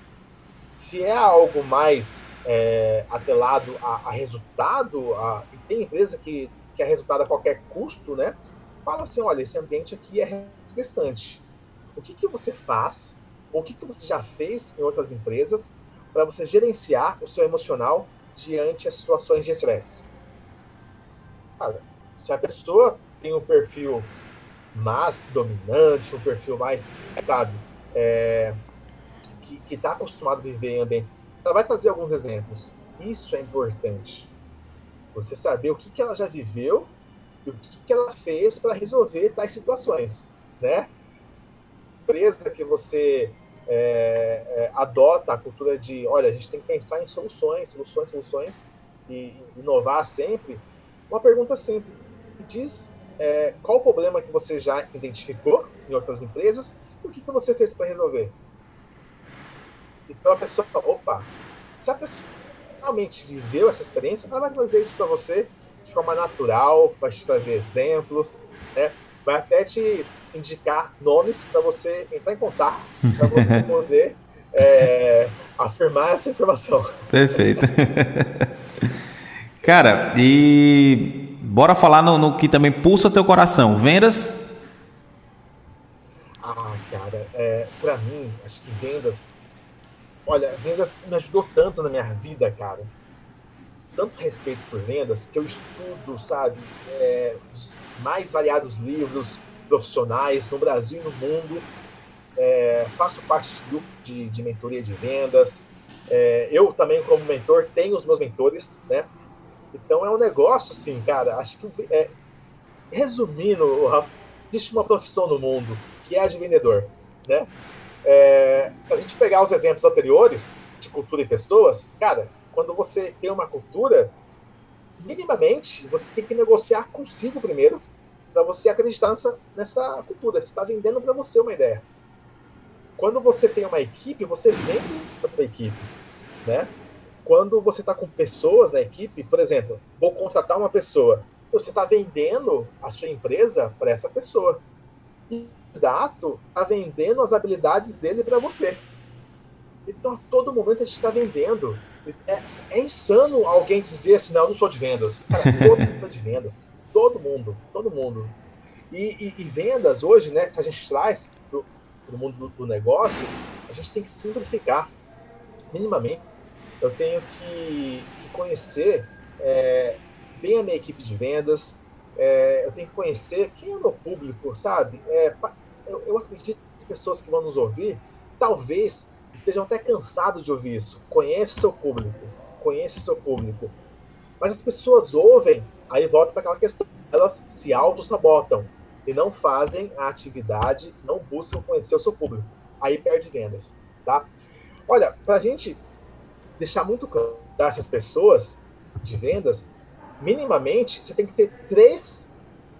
Se é algo mais é, atrelado a, a resultado, a, e tem empresa que quer é resultado a qualquer custo, né? Fala assim, olha, esse ambiente aqui é interessante. O que, que você faz, o que, que você já fez em outras empresas para você gerenciar o seu emocional diante as situações de estresse. Cara, se a pessoa tem um perfil mais dominante, um perfil mais, sabe, é, que está acostumado a viver em ambientes. Ela vai trazer alguns exemplos. Isso é importante. Você saber o que, que ela já viveu e o que, que ela fez para resolver tais situações, né? Empresa que você é, é, adota a cultura de, olha, a gente tem que pensar em soluções, soluções, soluções, e inovar sempre, uma pergunta simples. Diz é, qual o problema que você já identificou em outras empresas e o que, que você fez para resolver. Então a pessoa, opa, se a pessoa realmente viveu essa experiência, ela vai trazer isso para você de forma natural, vai te trazer exemplos, né? Vai até te indicar nomes para você entrar em contato, para você poder é, afirmar essa informação. Perfeito. Cara, e bora falar no, no, que também pulsa teu coração. Vendas? Ah, cara, é, para mim, acho que vendas. Olha, vendas me ajudou tanto na minha vida, cara. Tanto respeito por vendas que eu estudo, sabe? É, mais variados livros, profissionais no Brasil e no mundo. É, faço parte de grupo de, de mentoria de vendas. É, eu também, como mentor, tenho os meus mentores, né? Então é um negócio assim, cara. Acho que, é, resumindo, existe uma profissão no mundo que é a de vendedor, né? É, se a gente pegar os exemplos anteriores de cultura e pessoas, cara, quando você tem uma cultura, minimamente você tem que negociar consigo primeiro para você acreditar nessa, nessa cultura. Você está vendendo para você uma ideia. Quando você tem uma equipe, você vende para a equipe, né? Quando você está com pessoas na equipe, por exemplo, vou contratar uma pessoa, você está vendendo a sua empresa para essa pessoa. E o candidato está vendendo as habilidades dele para você. Então, a todo momento a gente está vendendo. É, é, insano alguém dizer assim, não, eu não sou de vendas. Cara, todo mundo é de vendas. Todo mundo, todo mundo. E, e, e vendas hoje, né, se a gente traz para o mundo do, do, negócio, a gente tem que simplificar, minimamente. Eu tenho que, que conhecer é, bem a minha equipe de vendas, é, eu tenho que conhecer quem é o meu público, sabe? É, eu, eu acredito que as pessoas que vão nos ouvir, talvez estejam até cansados de ouvir isso. Conhece seu público, conhece seu público. Mas as pessoas ouvem Aí volta para aquela questão. Elas se auto-sabotam e não fazem a atividade, não buscam conhecer o seu público. Aí perde vendas, tá? Olha, para a gente deixar muito claro essas pessoas de vendas, minimamente você tem que ter três,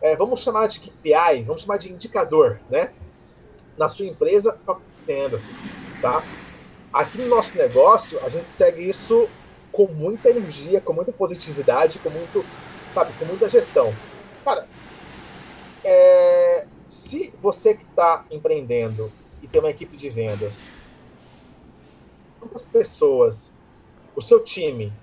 é, vamos chamar de KPI, vamos chamar de indicador, né? Na sua empresa para vendas, tá? Aqui no nosso negócio, a gente segue isso com muita energia, com muita positividade, com muito, sabe, com muita gestão. Cara, é, se você que está empreendendo e tem uma equipe de vendas, quantas pessoas o seu time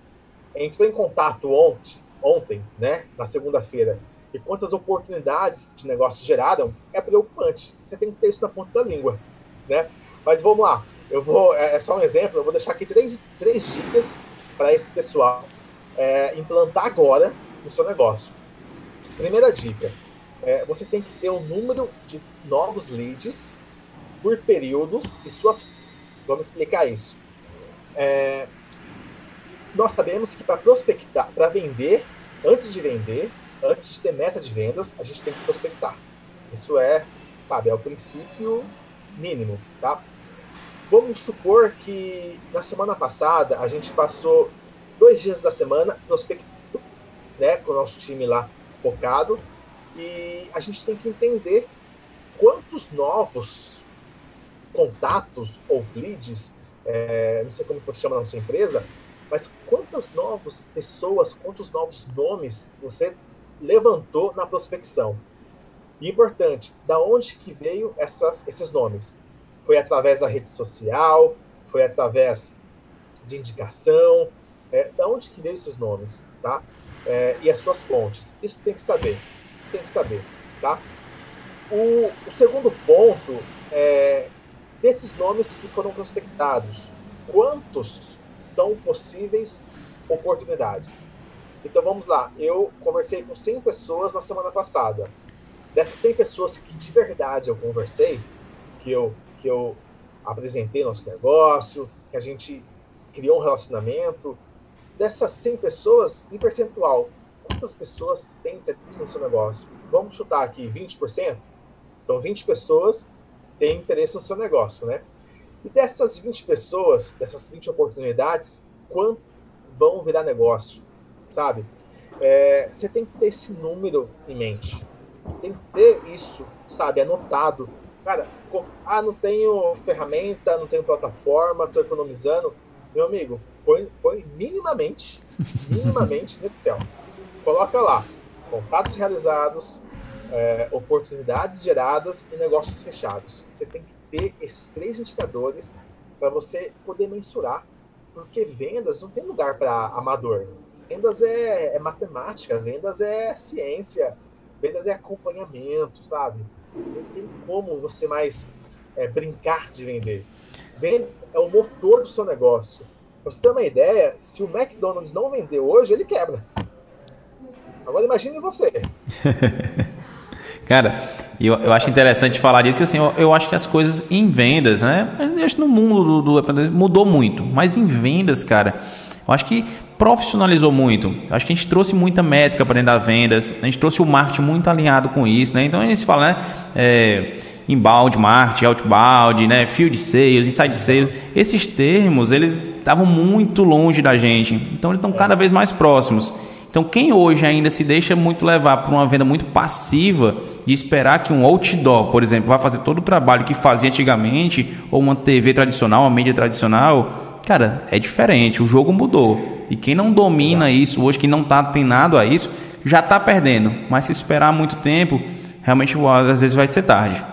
entrou em contato ontem, ontem né, na segunda-feira, e quantas oportunidades de negócio geraram, é preocupante. Você tem que ter isso na ponta da língua, né? Mas vamos lá, eu vou, é, é só um exemplo, eu vou deixar aqui três, três dicas para esse pessoal é, implantar agora no seu negócio. Primeira dica, é, você tem que ter um número de novos leads por período e suas. Vamos explicar isso. É, nós sabemos que para prospectar, para vender, antes de vender, antes de ter meta de vendas, a gente tem que prospectar. Isso é, sabe, é o princípio mínimo, tá? Vamos supor que na semana passada a gente passou dois dias da semana prospectando, né, com o nosso time lá focado, e a gente tem que entender quantos novos contatos ou leads, é, não sei como você chama na sua empresa, mas quantas novas pessoas, quantos novos nomes você levantou na prospecção? E importante, da onde que veio essas, esses nomes? Foi através da rede social? Foi através de indicação? É, da onde que veio esses nomes, tá? É, e as suas fontes. Isso tem que saber, tem que saber, tá? O, o segundo ponto é desses nomes que foram prospectados, quantos são possíveis oportunidades? Então vamos lá, eu conversei com 100 pessoas na semana passada. Dessas 100 pessoas que de verdade eu conversei, que eu que eu apresentei nosso negócio, que a gente criou um relacionamento. Dessas 100 pessoas, em percentual, quantas pessoas têm interesse no seu negócio? Vamos chutar aqui 20%? Então, 20 pessoas têm interesse no seu negócio, né? E dessas 20 pessoas, dessas 20 oportunidades, quantos vão virar negócio, sabe? É, você tem que ter esse número em mente. Tem que ter isso, sabe, anotado Cara, ah, não tenho ferramenta, não tenho plataforma, estou economizando. Meu amigo, põe, põe minimamente, minimamente no Excel. Coloca lá, contatos realizados, é, oportunidades geradas e negócios fechados. Você tem que ter esses três indicadores para você poder mensurar, porque vendas não tem lugar para amador. Vendas é, é matemática, vendas é ciência, vendas é acompanhamento, sabe? Não tem como você mais é, brincar de vender. Venda é o motor do seu negócio. Pra você ter uma ideia, se o McDonald's não vender hoje, ele quebra. Agora imagine você. Cara, eu, eu acho interessante falar disso, que assim, eu, eu acho que as coisas em vendas, né? Acho no mundo do, do mudou muito, mas em vendas, cara, eu acho que profissionalizou muito. Acho que a gente trouxe muita métrica para dentro das vendas, a gente trouxe o marketing muito alinhado com isso, né? Então a gente se fala, né? É, inbound marketing, outbound, né? Field sales, inside sales, esses termos eles estavam muito longe da gente, então eles estão cada vez mais próximos. Então quem hoje ainda se deixa muito levar por uma venda muito passiva de esperar que um outdoor, por exemplo, vá fazer todo o trabalho que fazia antigamente ou uma TV tradicional, uma mídia tradicional, Cara, é diferente, o jogo mudou. E quem não domina isso hoje, quem não está atenado a isso, já está perdendo. Mas se esperar muito tempo, realmente às vezes vai ser tarde.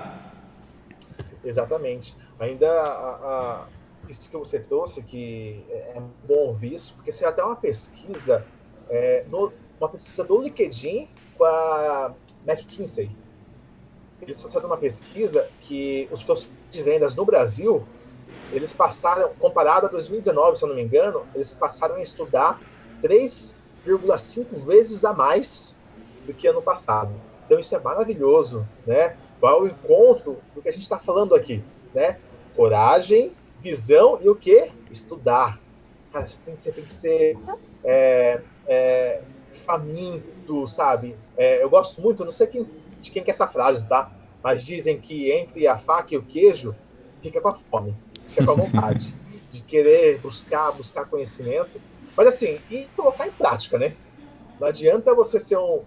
Exatamente. Ainda a, a, isso que você trouxe, que é bom ouvir isso, porque você até uma pesquisa, é, no, uma pesquisa do LinkedIn com a McKinsey. Eles fizeram uma pesquisa que os profissionais de vendas no Brasil eles passaram, comparado a 2019, se eu não me engano, eles passaram a estudar 3,5 vezes a mais do que ano passado. Então isso é maravilhoso, né? Vai ao encontro do que a gente está falando aqui, né? Coragem, visão e o que? Estudar. Cara, você tem, você tem que ser é, é, faminto, sabe? É, eu gosto muito, não sei quem, de quem que é essa frase, tá? Mas dizem que entre a faca e o queijo, fica com a fome fica com a vontade. de querer buscar, buscar conhecimento, mas assim, e colocar em prática, né? Não adianta você ser um,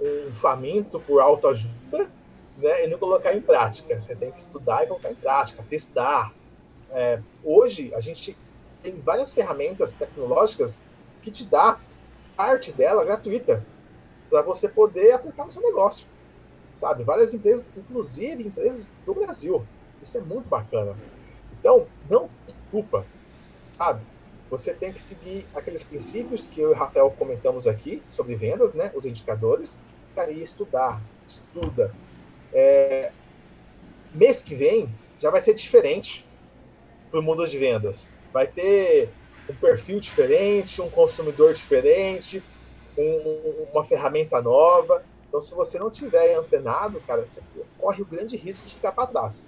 um faminto por autoajuda né, e não colocar em prática. Você tem que estudar e colocar em prática, testar. É, hoje, a gente tem várias ferramentas tecnológicas que te dá parte dela gratuita para você poder aplicar no seu negócio. Sabe? Várias empresas, inclusive empresas do Brasil. Isso é muito bacana. Então, não culpa, sabe? Você tem que seguir aqueles princípios que eu e o Rafael comentamos aqui sobre vendas, né? Os indicadores, cara, e estudar. Estuda. É, mês que vem já vai ser diferente para o mundo de vendas. Vai ter um perfil diferente, um consumidor diferente, um, uma ferramenta nova. Então, se você não tiver antenado, cara, você corre o grande risco de ficar para trás.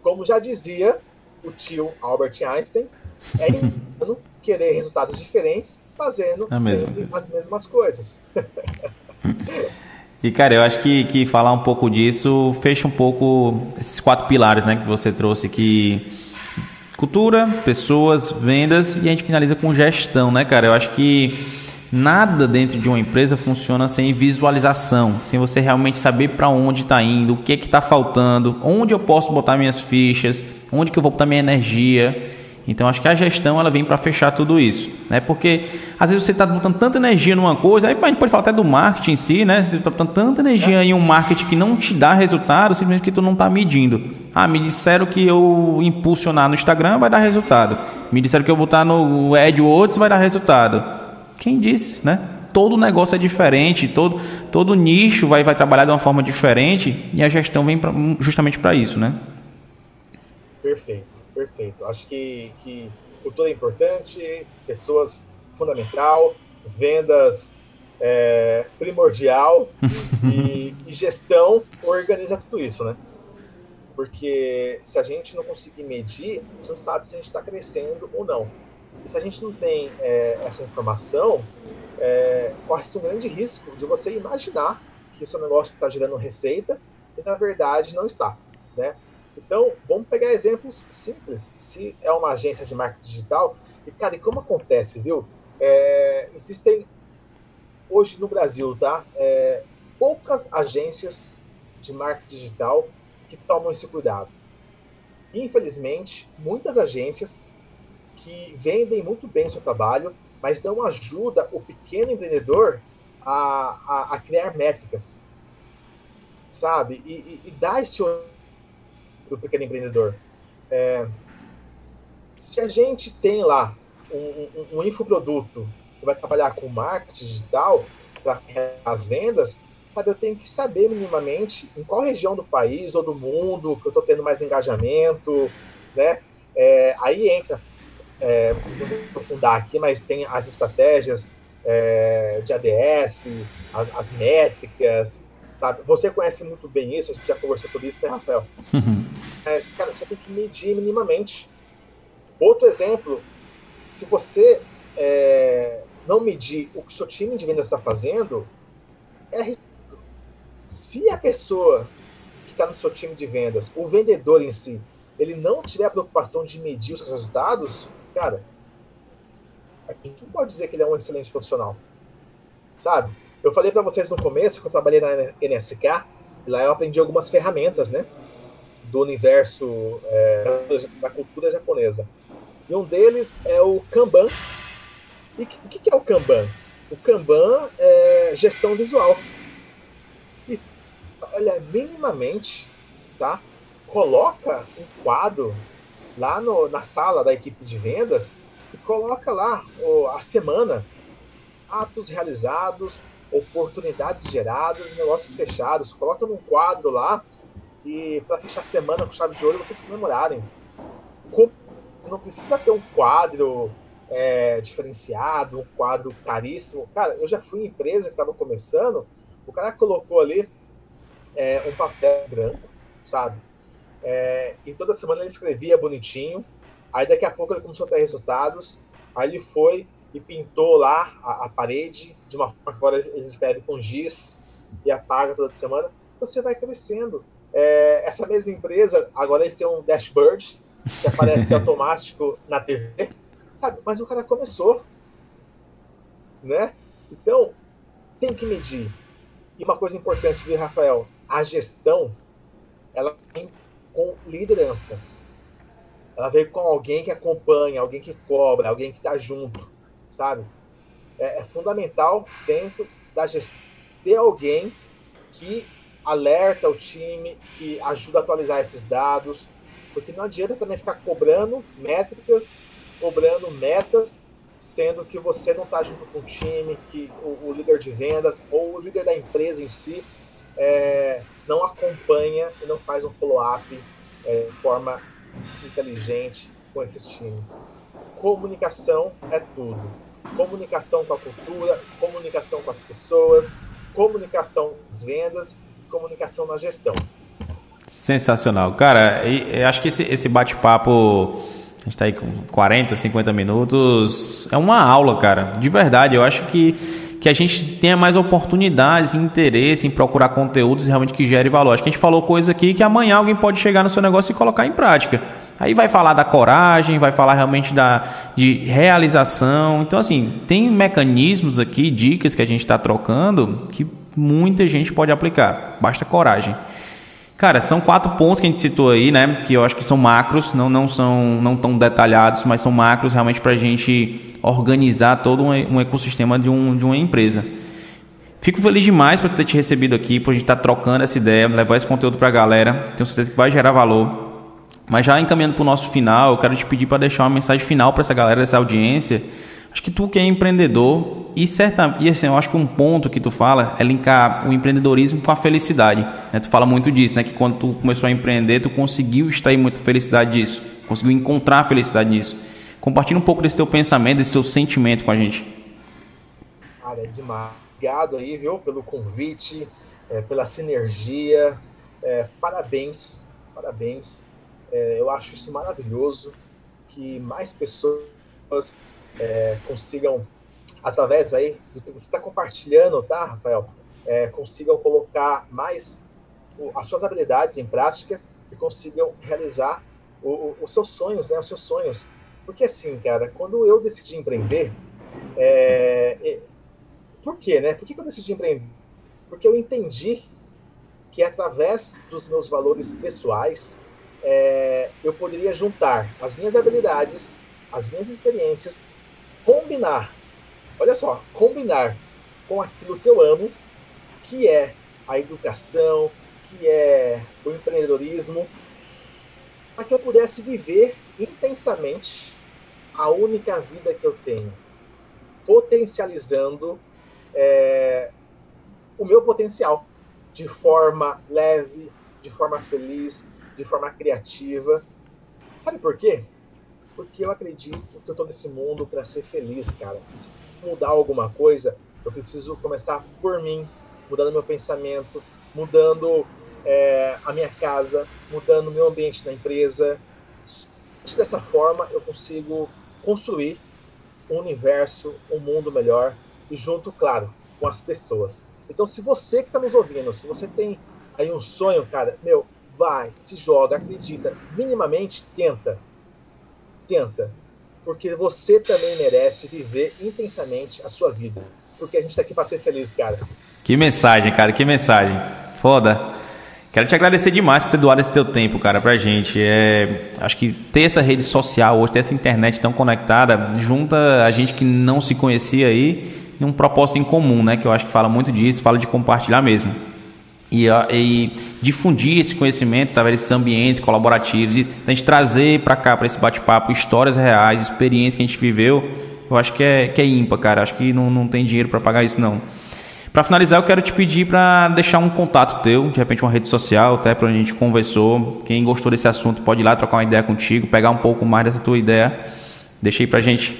Como já dizia o tio Albert Einstein, é engano querer resultados diferentes fazendo as mesmas coisas. E, cara, eu acho que, que falar um pouco disso fecha um pouco esses quatro pilares né, que você trouxe aqui. Cultura, pessoas, vendas e a gente finaliza com gestão, né, cara? Eu acho que nada dentro de uma empresa funciona sem visualização, sem você realmente saber para onde está indo, o que é que está faltando, onde eu posso botar minhas fichas, onde que eu vou botar minha energia. Então acho que a gestão ela vem para fechar tudo isso, né? Porque às vezes você está botando tanta energia numa coisa, aí a gente pode falar até do marketing em si, né? Você está botando tanta energia em um marketing que não te dá resultado, simplesmente que tu não está medindo. Ah, me disseram que eu impulsionar no Instagram vai dar resultado. Me disseram que eu botar no AdWords vai dar resultado. Quem disse, né? Todo negócio é diferente, todo, todo nicho vai, vai trabalhar de uma forma diferente e a gestão vem pra, justamente para isso, né? Perfeito perfeito. Acho que, que cultura é importante, pessoas fundamental, vendas é, primordial e, e, gestão organiza tudo isso, né? Porque se a gente não conseguir medir, a gente não sabe se a gente está crescendo ou não. E se a gente não tem é, essa informação, é, corre-se um grande risco de você imaginar que o seu negócio está gerando receita e na verdade não está, né? Então, vamos pegar exemplos simples. Se é uma agência de marketing digital, e, cara, e como acontece, viu? É, existem, hoje no Brasil, tá? É, poucas agências de marketing digital que tomam esse cuidado. Infelizmente, muitas agências que vendem muito bem o seu trabalho, mas não ajuda o pequeno empreendedor a, a, a criar métricas, sabe? E, e, e dar esse do pequeno empreendedor. É, se a gente tem lá um, um, um, infoproduto que vai trabalhar com marketing digital para as vendas, sabe, eu tenho que saber minimamente em qual região do país ou do mundo que eu estou tendo mais engajamento, né? É, aí entra, é, aprofundar aqui, mas tem as estratégias é, de ADS, as, as métricas, Sabe? Você conhece muito bem isso, a gente já conversou sobre isso, né, Rafael? Uhum. Mas, cara, você tem que medir minimamente. Outro exemplo, se você é, não medir o que o seu time de vendas está fazendo, é risco. Se a pessoa que está no seu time de vendas, o vendedor em si, ele não tiver a preocupação de medir os seus resultados, cara, a gente não pode dizer que ele é um excelente profissional. Sabe? Eu falei para vocês no começo que eu trabalhei na NSK, e lá eu aprendi algumas ferramentas, né? Do universo é, da cultura japonesa. E um deles é o Kanban. E o que, que é o Kanban? O Kanban é gestão visual. E, olha, minimamente, tá? Coloca um quadro lá no, na sala da equipe de vendas e coloca lá a semana, atos realizados, oportunidades geradas, negócios fechados. Coloca num quadro lá e para fechar a semana com chave de ouro vocês comemorarem. Não precisa ter um quadro é, diferenciado, um quadro caríssimo. Cara, eu já fui em empresa que estava começando, o cara colocou ali é, um papel branco, sabe? É, e toda semana ele escrevia bonitinho. Aí daqui a pouco ele começou a ter resultados. Aí ele foi e pintou lá a, a parede de uma forma que agora eles escrevem com giz e apaga toda semana, você vai crescendo. É, essa mesma empresa, agora eles têm um dashboard que aparece automático na TV, sabe? Mas o cara começou, né? Então, tem que medir. E uma coisa importante, viu, Rafael? A gestão, ela vem com liderança. Ela vem com alguém que acompanha, alguém que cobra, alguém que está junto, sabe? É, é, fundamental dentro da gestão ter alguém que alerta o time, que ajuda a atualizar esses dados, porque não adianta também ficar cobrando métricas, cobrando metas sendo que você não está junto com o time, que o, o, líder de vendas ou o líder da empresa em si é, não acompanha e não faz um follow-up é, de forma inteligente com esses times. Comunicação é tudo. Comunicação com a cultura, comunicação com as pessoas, comunicação nas vendas, comunicação na gestão. Sensacional. Cara, acho que esse, esse bate-papo a gente está aí com 40, 50 minutos. É uma aula, cara. De verdade, eu acho que, que a gente tenha mais oportunidades e interesse em procurar conteúdos realmente que gerem valor. Acho que a gente falou coisa aqui que amanhã alguém pode chegar no seu negócio e colocar em prática. Aí vai falar da coragem, vai falar realmente da, de realização. Então, assim, tem mecanismos aqui, dicas que a gente está trocando que muita gente pode aplicar. Basta coragem. Cara, são quatro pontos que a gente citou aí, né? Que eu acho que são macros, não, não são não tão detalhados, mas são macros realmente para a gente organizar todo um, ecossistema de, um, de uma empresa. Fico feliz demais por ter te recebido aqui, por a gente estar tá trocando essa ideia, levar esse conteúdo para a galera. Tenho certeza que vai gerar valor. Mas já encaminhando para o nosso final, eu quero te pedir para deixar uma mensagem final para essa galera, essa audiência Acho que tu que é empreendedor e certa e assim, eu acho que um ponto que tu fala é linkar o empreendedorismo com a felicidade. Né? Tu fala muito disso, né? Que quando tu começou a empreender, tu conseguiu extrair muita felicidade disso, conseguiu encontrar felicidade nisso. Compartilha um pouco desse teu pensamento, desse teu sentimento com a gente. Cara, é demais. Obrigado aí, viu, pelo convite, é, pela sinergia. É, parabéns, parabéns. É, eu acho isso maravilhoso que mais pessoas é, consigam, através aí do que você está compartilhando, tá, Rafael? É, consigam colocar mais o, as suas habilidades em prática e consigam realizar o, o, os seus sonhos, né? Os seus sonhos. Porque assim, cara, quando eu decidi empreender, é, por quê, né? Por que eu decidi empreender? Porque eu entendi que através dos meus valores pessoais, é, eu poderia juntar as minhas habilidades, as minhas experiências combinar, olha só, combinar com aquilo que eu amo, que é a educação, que é o empreendedorismo, para que eu pudesse viver intensamente a única vida que eu tenho, potencializando é, o meu potencial de forma leve, de forma feliz, de forma criativa. Sabe por quê? Porque eu acredito que eu tô nesse mundo para ser feliz, cara. Se mudar alguma coisa, eu preciso começar por mim, mudando meu pensamento, mudando é, a minha casa, mudando meu ambiente na empresa. Dessa forma, eu consigo construir um universo, um mundo melhor e junto, claro, com as pessoas. Então, se você que está nos ouvindo, se você tem aí um sonho, cara, meu, vai, se joga, acredita, minimamente tenta tenta, porque você também merece viver intensamente a sua vida. Porque a gente está aqui para ser feliz, cara. Que mensagem, cara, que mensagem. Foda. Quero te agradecer demais por ter doado esse teu tempo, cara, pra gente. É, acho que ter essa rede social hoje, ter essa internet tão conectada, junta a gente que não se conhecia aí em um propósito em comum, né? Que eu acho que fala muito disso, fala de compartilhar mesmo e, e, difundir esse conhecimento através desses ambientes colaborativos, e a gente trazer para cá, para esse bate-papo, histórias reais, experiências que a gente viveu, eu acho que é, que é ímpar, cara. Acho que não, não tem dinheiro para pagar isso, não. Para finalizar, eu quero te pedir para deixar um contato teu, de repente uma rede social, até para a gente conversou. Quem gostou desse assunto pode ir lá trocar uma ideia contigo, pegar um pouco mais dessa tua ideia. Deixa aí para gente.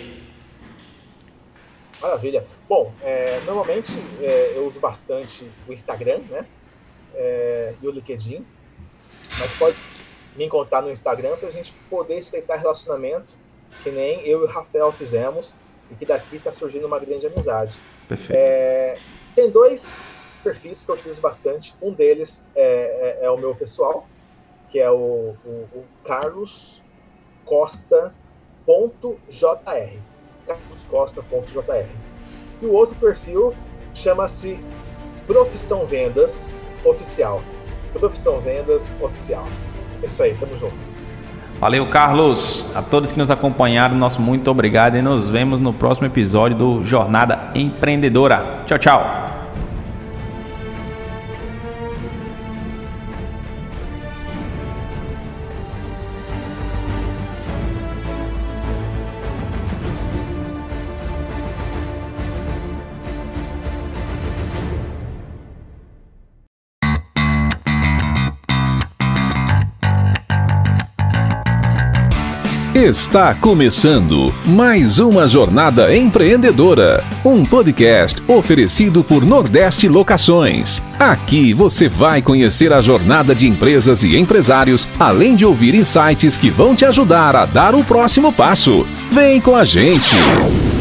Maravilha. Bom, é, normalmente é, eu uso bastante o Instagram, né? É, e o LinkedIn, mas pode me encontrar no Instagram para a gente poder estreitar relacionamento, que nem eu e o Rafael fizemos, e que daqui está surgindo uma grande amizade. Perfeito. É, tem dois perfis que eu utilizo bastante. Um deles é, é, é o meu pessoal, que é o, o, o Carlos carloscosta.jr. carloscosta.jr. E o outro perfil chama-se Profissão Vendas Oficial. Profissão Vendas Oficial. É isso aí, tamo junto. Valeu, Carlos. A todos que nos acompanharam, nosso muito obrigado e nos vemos no próximo episódio do Jornada Empreendedora. Tchau, tchau. Está começando mais uma jornada empreendedora, um podcast oferecido por Nordeste Locações. Aqui você vai conhecer a jornada de empresas e empresários, além de ouvir insights que vão te ajudar a dar o próximo passo. Vem com a gente!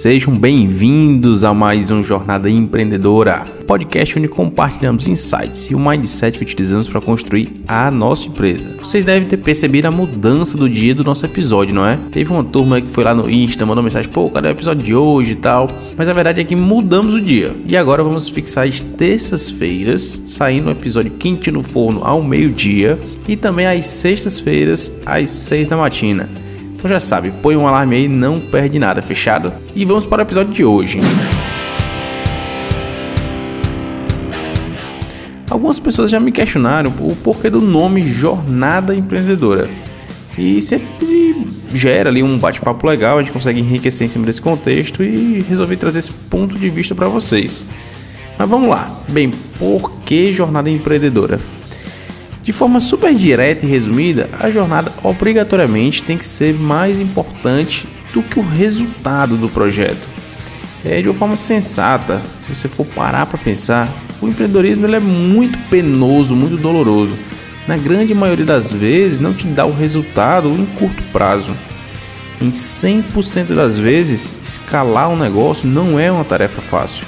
Sejam bem-vindos a mais um Jornada Empreendedora, podcast onde compartilhamos insights e o mindset que utilizamos para construir a nossa empresa. Vocês devem ter percebido a mudança do dia do nosso episódio, não é? Teve uma turma que foi lá no Insta, mandou mensagem, pô, cadê o episódio de hoje e tal? Mas a verdade é que mudamos o dia. E agora vamos fixar as terças-feiras, saindo um episódio quente no forno ao meio-dia e também às sextas-feiras, às seis da matina. Então já sabe, põe um alarme aí, não perde nada, fechado? E vamos para o episódio de hoje. Algumas pessoas já me questionaram o porquê do nome Jornada Empreendedora. E sempre gera ali um bate-papo legal, a gente consegue enriquecer em cima desse contexto e resolvi trazer esse ponto de vista para vocês. Mas vamos lá. Bem, por que Jornada Empreendedora? De forma super direta e resumida, a jornada obrigatoriamente tem que ser mais importante do que o resultado do projeto. É, de uma forma sensata, se você for parar para pensar, o empreendedorismo ele é muito penoso, muito doloroso. Na grande maioria das vezes, não te dá o resultado em curto prazo. Em 100% das vezes, escalar um negócio não é uma tarefa fácil.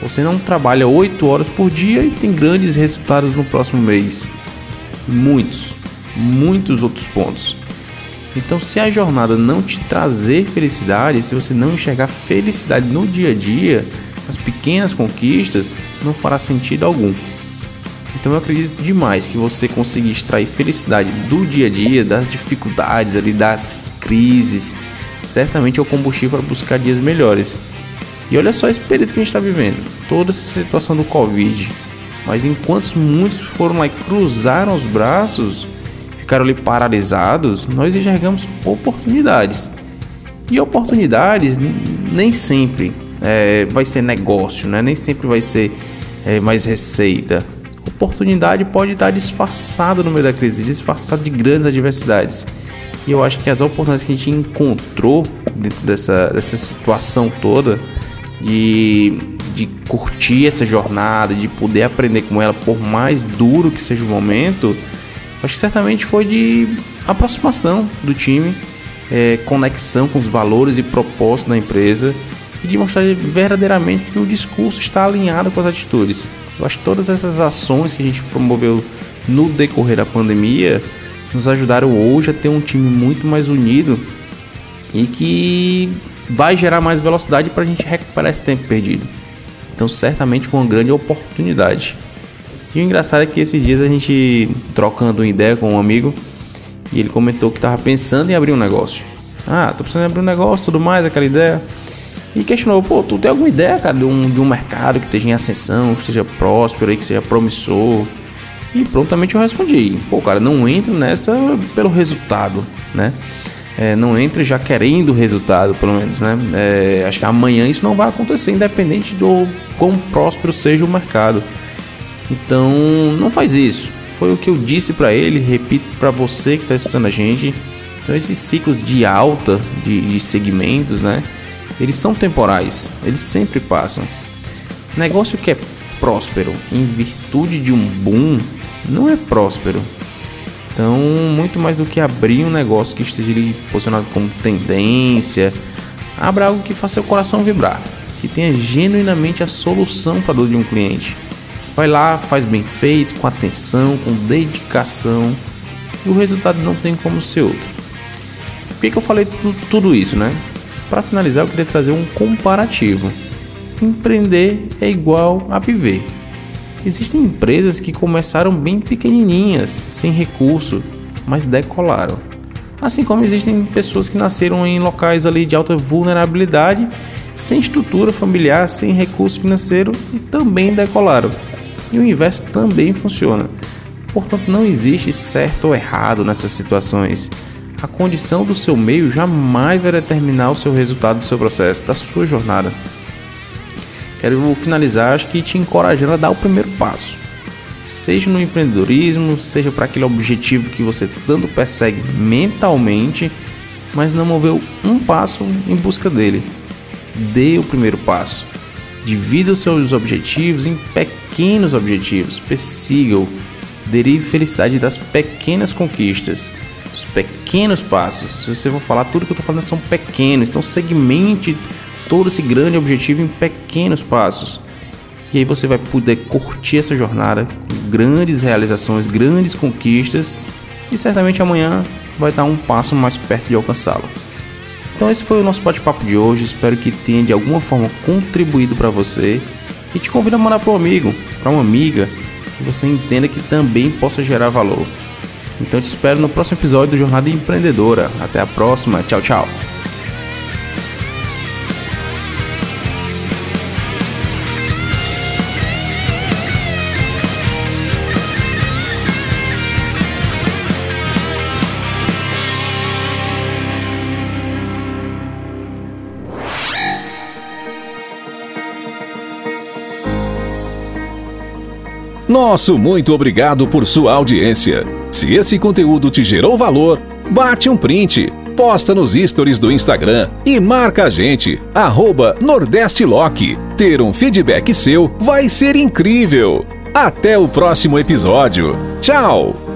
Você não trabalha 8 horas por dia e tem grandes resultados no próximo mês muitos, muitos outros pontos. Então, se a jornada não te trazer felicidade, se você não enxergar felicidade no dia a dia, as pequenas conquistas, não fará sentido algum. Então, eu acredito demais que você conseguir extrair felicidade do dia a dia, das dificuldades ali, das crises, certamente é o combustível para buscar dias melhores. E olha só esse período que a gente está vivendo, toda essa situação do Covid, mas enquanto muitos foram lá e cruzaram os braços, ficaram ali paralisados, nós enxergamos oportunidades. E oportunidades nem sempre é, vai ser negócio, né? nem sempre vai ser é, mais receita. Oportunidade pode estar disfarçada no meio da crise, disfarçada de grandes adversidades. E eu acho que as oportunidades que a gente encontrou dentro dessa, dessa situação toda de, de curtir essa jornada, de poder aprender com ela, por mais duro que seja o momento, acho que certamente foi de aproximação do time, é, conexão com os valores e propósitos da empresa e de mostrar verdadeiramente que o discurso está alinhado com as atitudes. Eu acho que todas essas ações que a gente promoveu no decorrer da pandemia nos ajudaram hoje a ter um time muito mais unido e que vai gerar mais velocidade para a gente recuperar esse tempo perdido. Então, certamente foi uma grande oportunidade. E o engraçado é que esses dias a gente trocando uma ideia com um amigo e ele comentou que estava pensando em abrir um negócio. Ah, tô pensando em abrir um negócio, tudo mais, aquela ideia. E questionou, pô, tu tem alguma ideia, cara, de um, de um mercado que esteja em ascensão, que esteja próspero aí, que seja promissor? E prontamente eu respondi, pô, cara, não entra nessa pelo resultado, né? É, não entre já querendo o resultado, pelo menos, né? É, acho que amanhã isso não vai acontecer, independente do quão próspero seja o mercado. Então, não faz isso. Foi o que eu disse para ele, repito para você que está escutando a gente. Então, esses ciclos de alta de, de segmentos, né? Eles são temporais, eles sempre passam. Negócio que é próspero em virtude de um boom não é próspero, então, muito mais do que abrir um negócio que esteja posicionado como tendência, abra algo que faça seu coração vibrar, que tenha genuinamente a solução para a dor de um cliente. Vai lá, faz bem feito, com atenção, com dedicação, e o resultado não tem como ser outro. Por que, que eu falei tudo, tudo isso, né? Para finalizar, eu queria trazer um comparativo. Empreender é igual a viver. Existem empresas que começaram bem pequenininhas, sem recurso, mas decolaram. Assim como existem pessoas que nasceram em locais ali de alta vulnerabilidade, sem estrutura familiar, sem recurso financeiro e também decolaram. E o inverso também funciona. Portanto, não existe certo ou errado nessas situações. A condição do seu meio jamais vai determinar o seu resultado do seu processo, da sua jornada. Quero finalizar, acho que te encorajando a dar o primeiro passo. Seja no empreendedorismo, seja para aquele objetivo que você tanto persegue mentalmente, mas não moveu um passo em busca dele. Dê o primeiro passo. Divida os seus objetivos em pequenos objetivos. Persiga-o. Derive felicidade das pequenas conquistas, dos pequenos passos. Se você for falar, tudo que eu estou falando são pequenos. Então segmente todo esse grande objetivo em pequenos passos. E aí você vai poder curtir essa jornada com grandes realizações, grandes conquistas e certamente amanhã vai estar um passo mais perto de alcançá-lo. Então esse foi o nosso bate-papo de hoje, espero que tenha de alguma forma contribuído para você e te convido a mandar para um amigo, para uma amiga que você entenda que também possa gerar valor. Então te espero no próximo episódio do Jornada Empreendedora. Até a próxima, tchau, tchau. Nosso muito obrigado por sua audiência. Se esse conteúdo te gerou valor, bate um print, posta nos stories do Instagram e marca a gente, arroba Nordeste Lock. Ter um feedback seu vai ser incrível. Até o próximo episódio. Tchau!